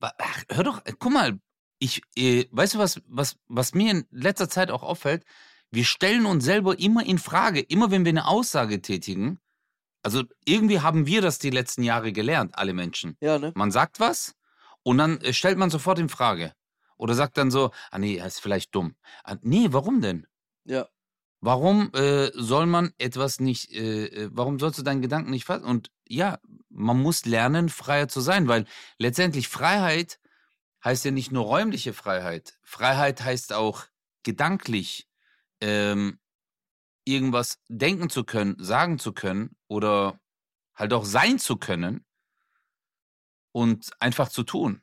ach, hör doch, äh, guck mal, ich, äh, weißt du was, was, was mir in letzter Zeit auch auffällt? Wir stellen uns selber immer in Frage, immer wenn wir eine Aussage tätigen. Also irgendwie haben wir das die letzten Jahre gelernt, alle Menschen. Ja, ne? Man sagt was und dann äh, stellt man sofort in Frage. Oder sagt dann so, ah nee, er ist vielleicht dumm. Ah, nee, warum denn? Ja. Warum äh, soll man etwas nicht, äh, äh, warum sollst du deinen Gedanken nicht fassen? Und ja, man muss lernen, freier zu sein, weil letztendlich Freiheit heißt ja nicht nur räumliche Freiheit. Freiheit heißt auch gedanklich ähm, irgendwas denken zu können, sagen zu können oder halt auch sein zu können und einfach zu tun.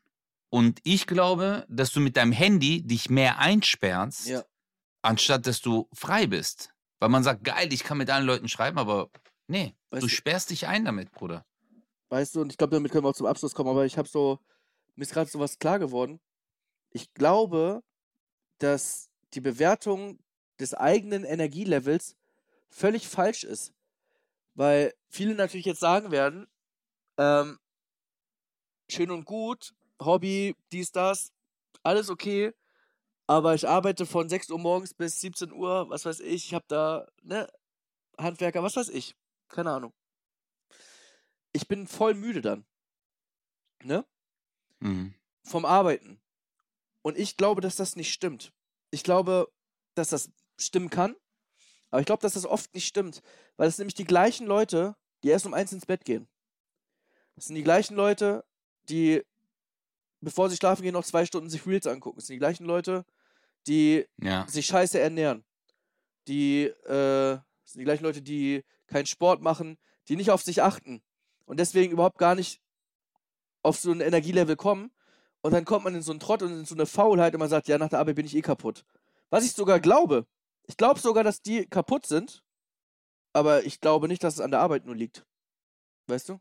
Und ich glaube, dass du mit deinem Handy dich mehr einsperrst, Ja. anstatt dass du frei bist. Weil man sagt, geil, ich kann mit allen Leuten schreiben, aber nee, Weißt du du- sperrst dich ein damit, Bruder. Weißt du, und ich glaube, damit können wir auch zum Abschluss kommen, aber ich habe so, mir ist gerade so was klar geworden. Ich glaube, dass die Bewertung des eigenen Energielevels völlig falsch ist. Weil viele natürlich jetzt sagen werden, ähm, schön und gut, Hobby, dies, das, alles okay, aber ich arbeite von 6 Uhr morgens bis 17 Uhr, was weiß ich, ich habe da, ne, Handwerker, was weiß ich, keine Ahnung ich bin voll müde dann. Ne? Mhm. Vom Arbeiten. Und ich glaube, dass das nicht stimmt. Ich glaube, dass das stimmen kann. Aber ich glaube, dass das oft nicht stimmt, weil es nämlich die gleichen Leute, die erst um eins ins Bett gehen. Das sind die gleichen Leute, die, bevor sie schlafen gehen, noch zwei Stunden sich Reels angucken. Das sind die gleichen Leute, die Ja. sich scheiße ernähren. Die, äh, sind die gleichen Leute, die keinen Sport machen, die nicht auf sich achten und deswegen überhaupt gar nicht auf so ein Energielevel kommen. Und dann kommt man in so einen Trott und in so eine Faulheit und man sagt, ja, nach der Arbeit bin ich eh kaputt. Was ich sogar glaube. Ich glaube sogar, dass die kaputt sind, aber ich glaube nicht, dass es an der Arbeit nur liegt. Weißt du?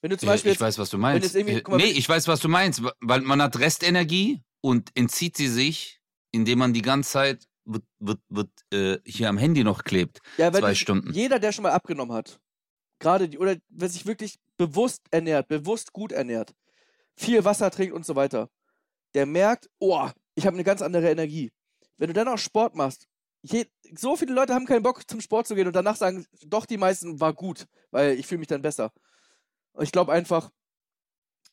Wenn du zum Äh, Beispiel ich jetzt, weiß, was du meinst. Äh, mal, nee, ich weiß, was du meinst, weil man hat Restenergie und entzieht sie sich, indem man die ganze Zeit wird, wird, wird, äh, hier am Handy noch klebt. ja, zwei du- Stunden. jeder, der schon mal abgenommen hat, gerade die, oder wer sich wirklich bewusst ernährt, bewusst gut ernährt, viel Wasser trinkt und so weiter, der merkt, oh, ich habe eine ganz andere Energie. Wenn du dann auch Sport machst, je, so viele Leute haben keinen Bock zum Sport zu gehen und danach sagen, doch, die meisten war gut, weil ich fühle mich dann besser. Und ich glaube einfach,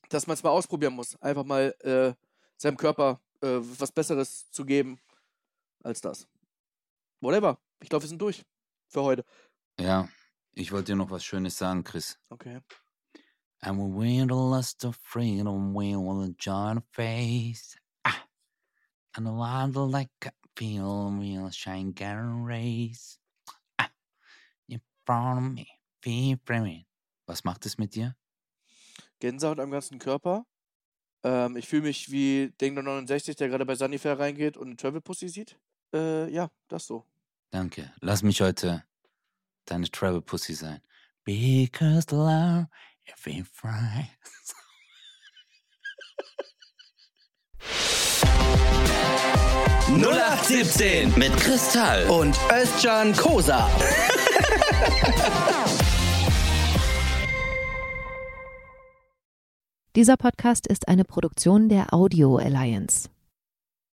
dass man es mal ausprobieren muss, einfach mal äh, seinem Körper äh, was Besseres zu geben als das. Whatever. Ich glaube, wir sind durch für heute. Ja, ich wollte dir noch was Schönes sagen, Chris. Okay. And we win the lust of freedom, we will join face. And wild like a feel, we'll shine getting race. Ah. In front of me, free. Was macht es mit dir? Gänsehaut am ganzen Körper. Ähm, ich fühle mich wie Ding der 69, der gerade bei Sunnyfair reingeht und eine Travel Pussy sieht. Äh, ja, das so. Danke. Lass mich heute deine Travel Pussy sein. Because love, if we 0817 Mit Kristall. und Özcan Kosa. Dieser Podcast ist eine Produktion der Audio Alliance.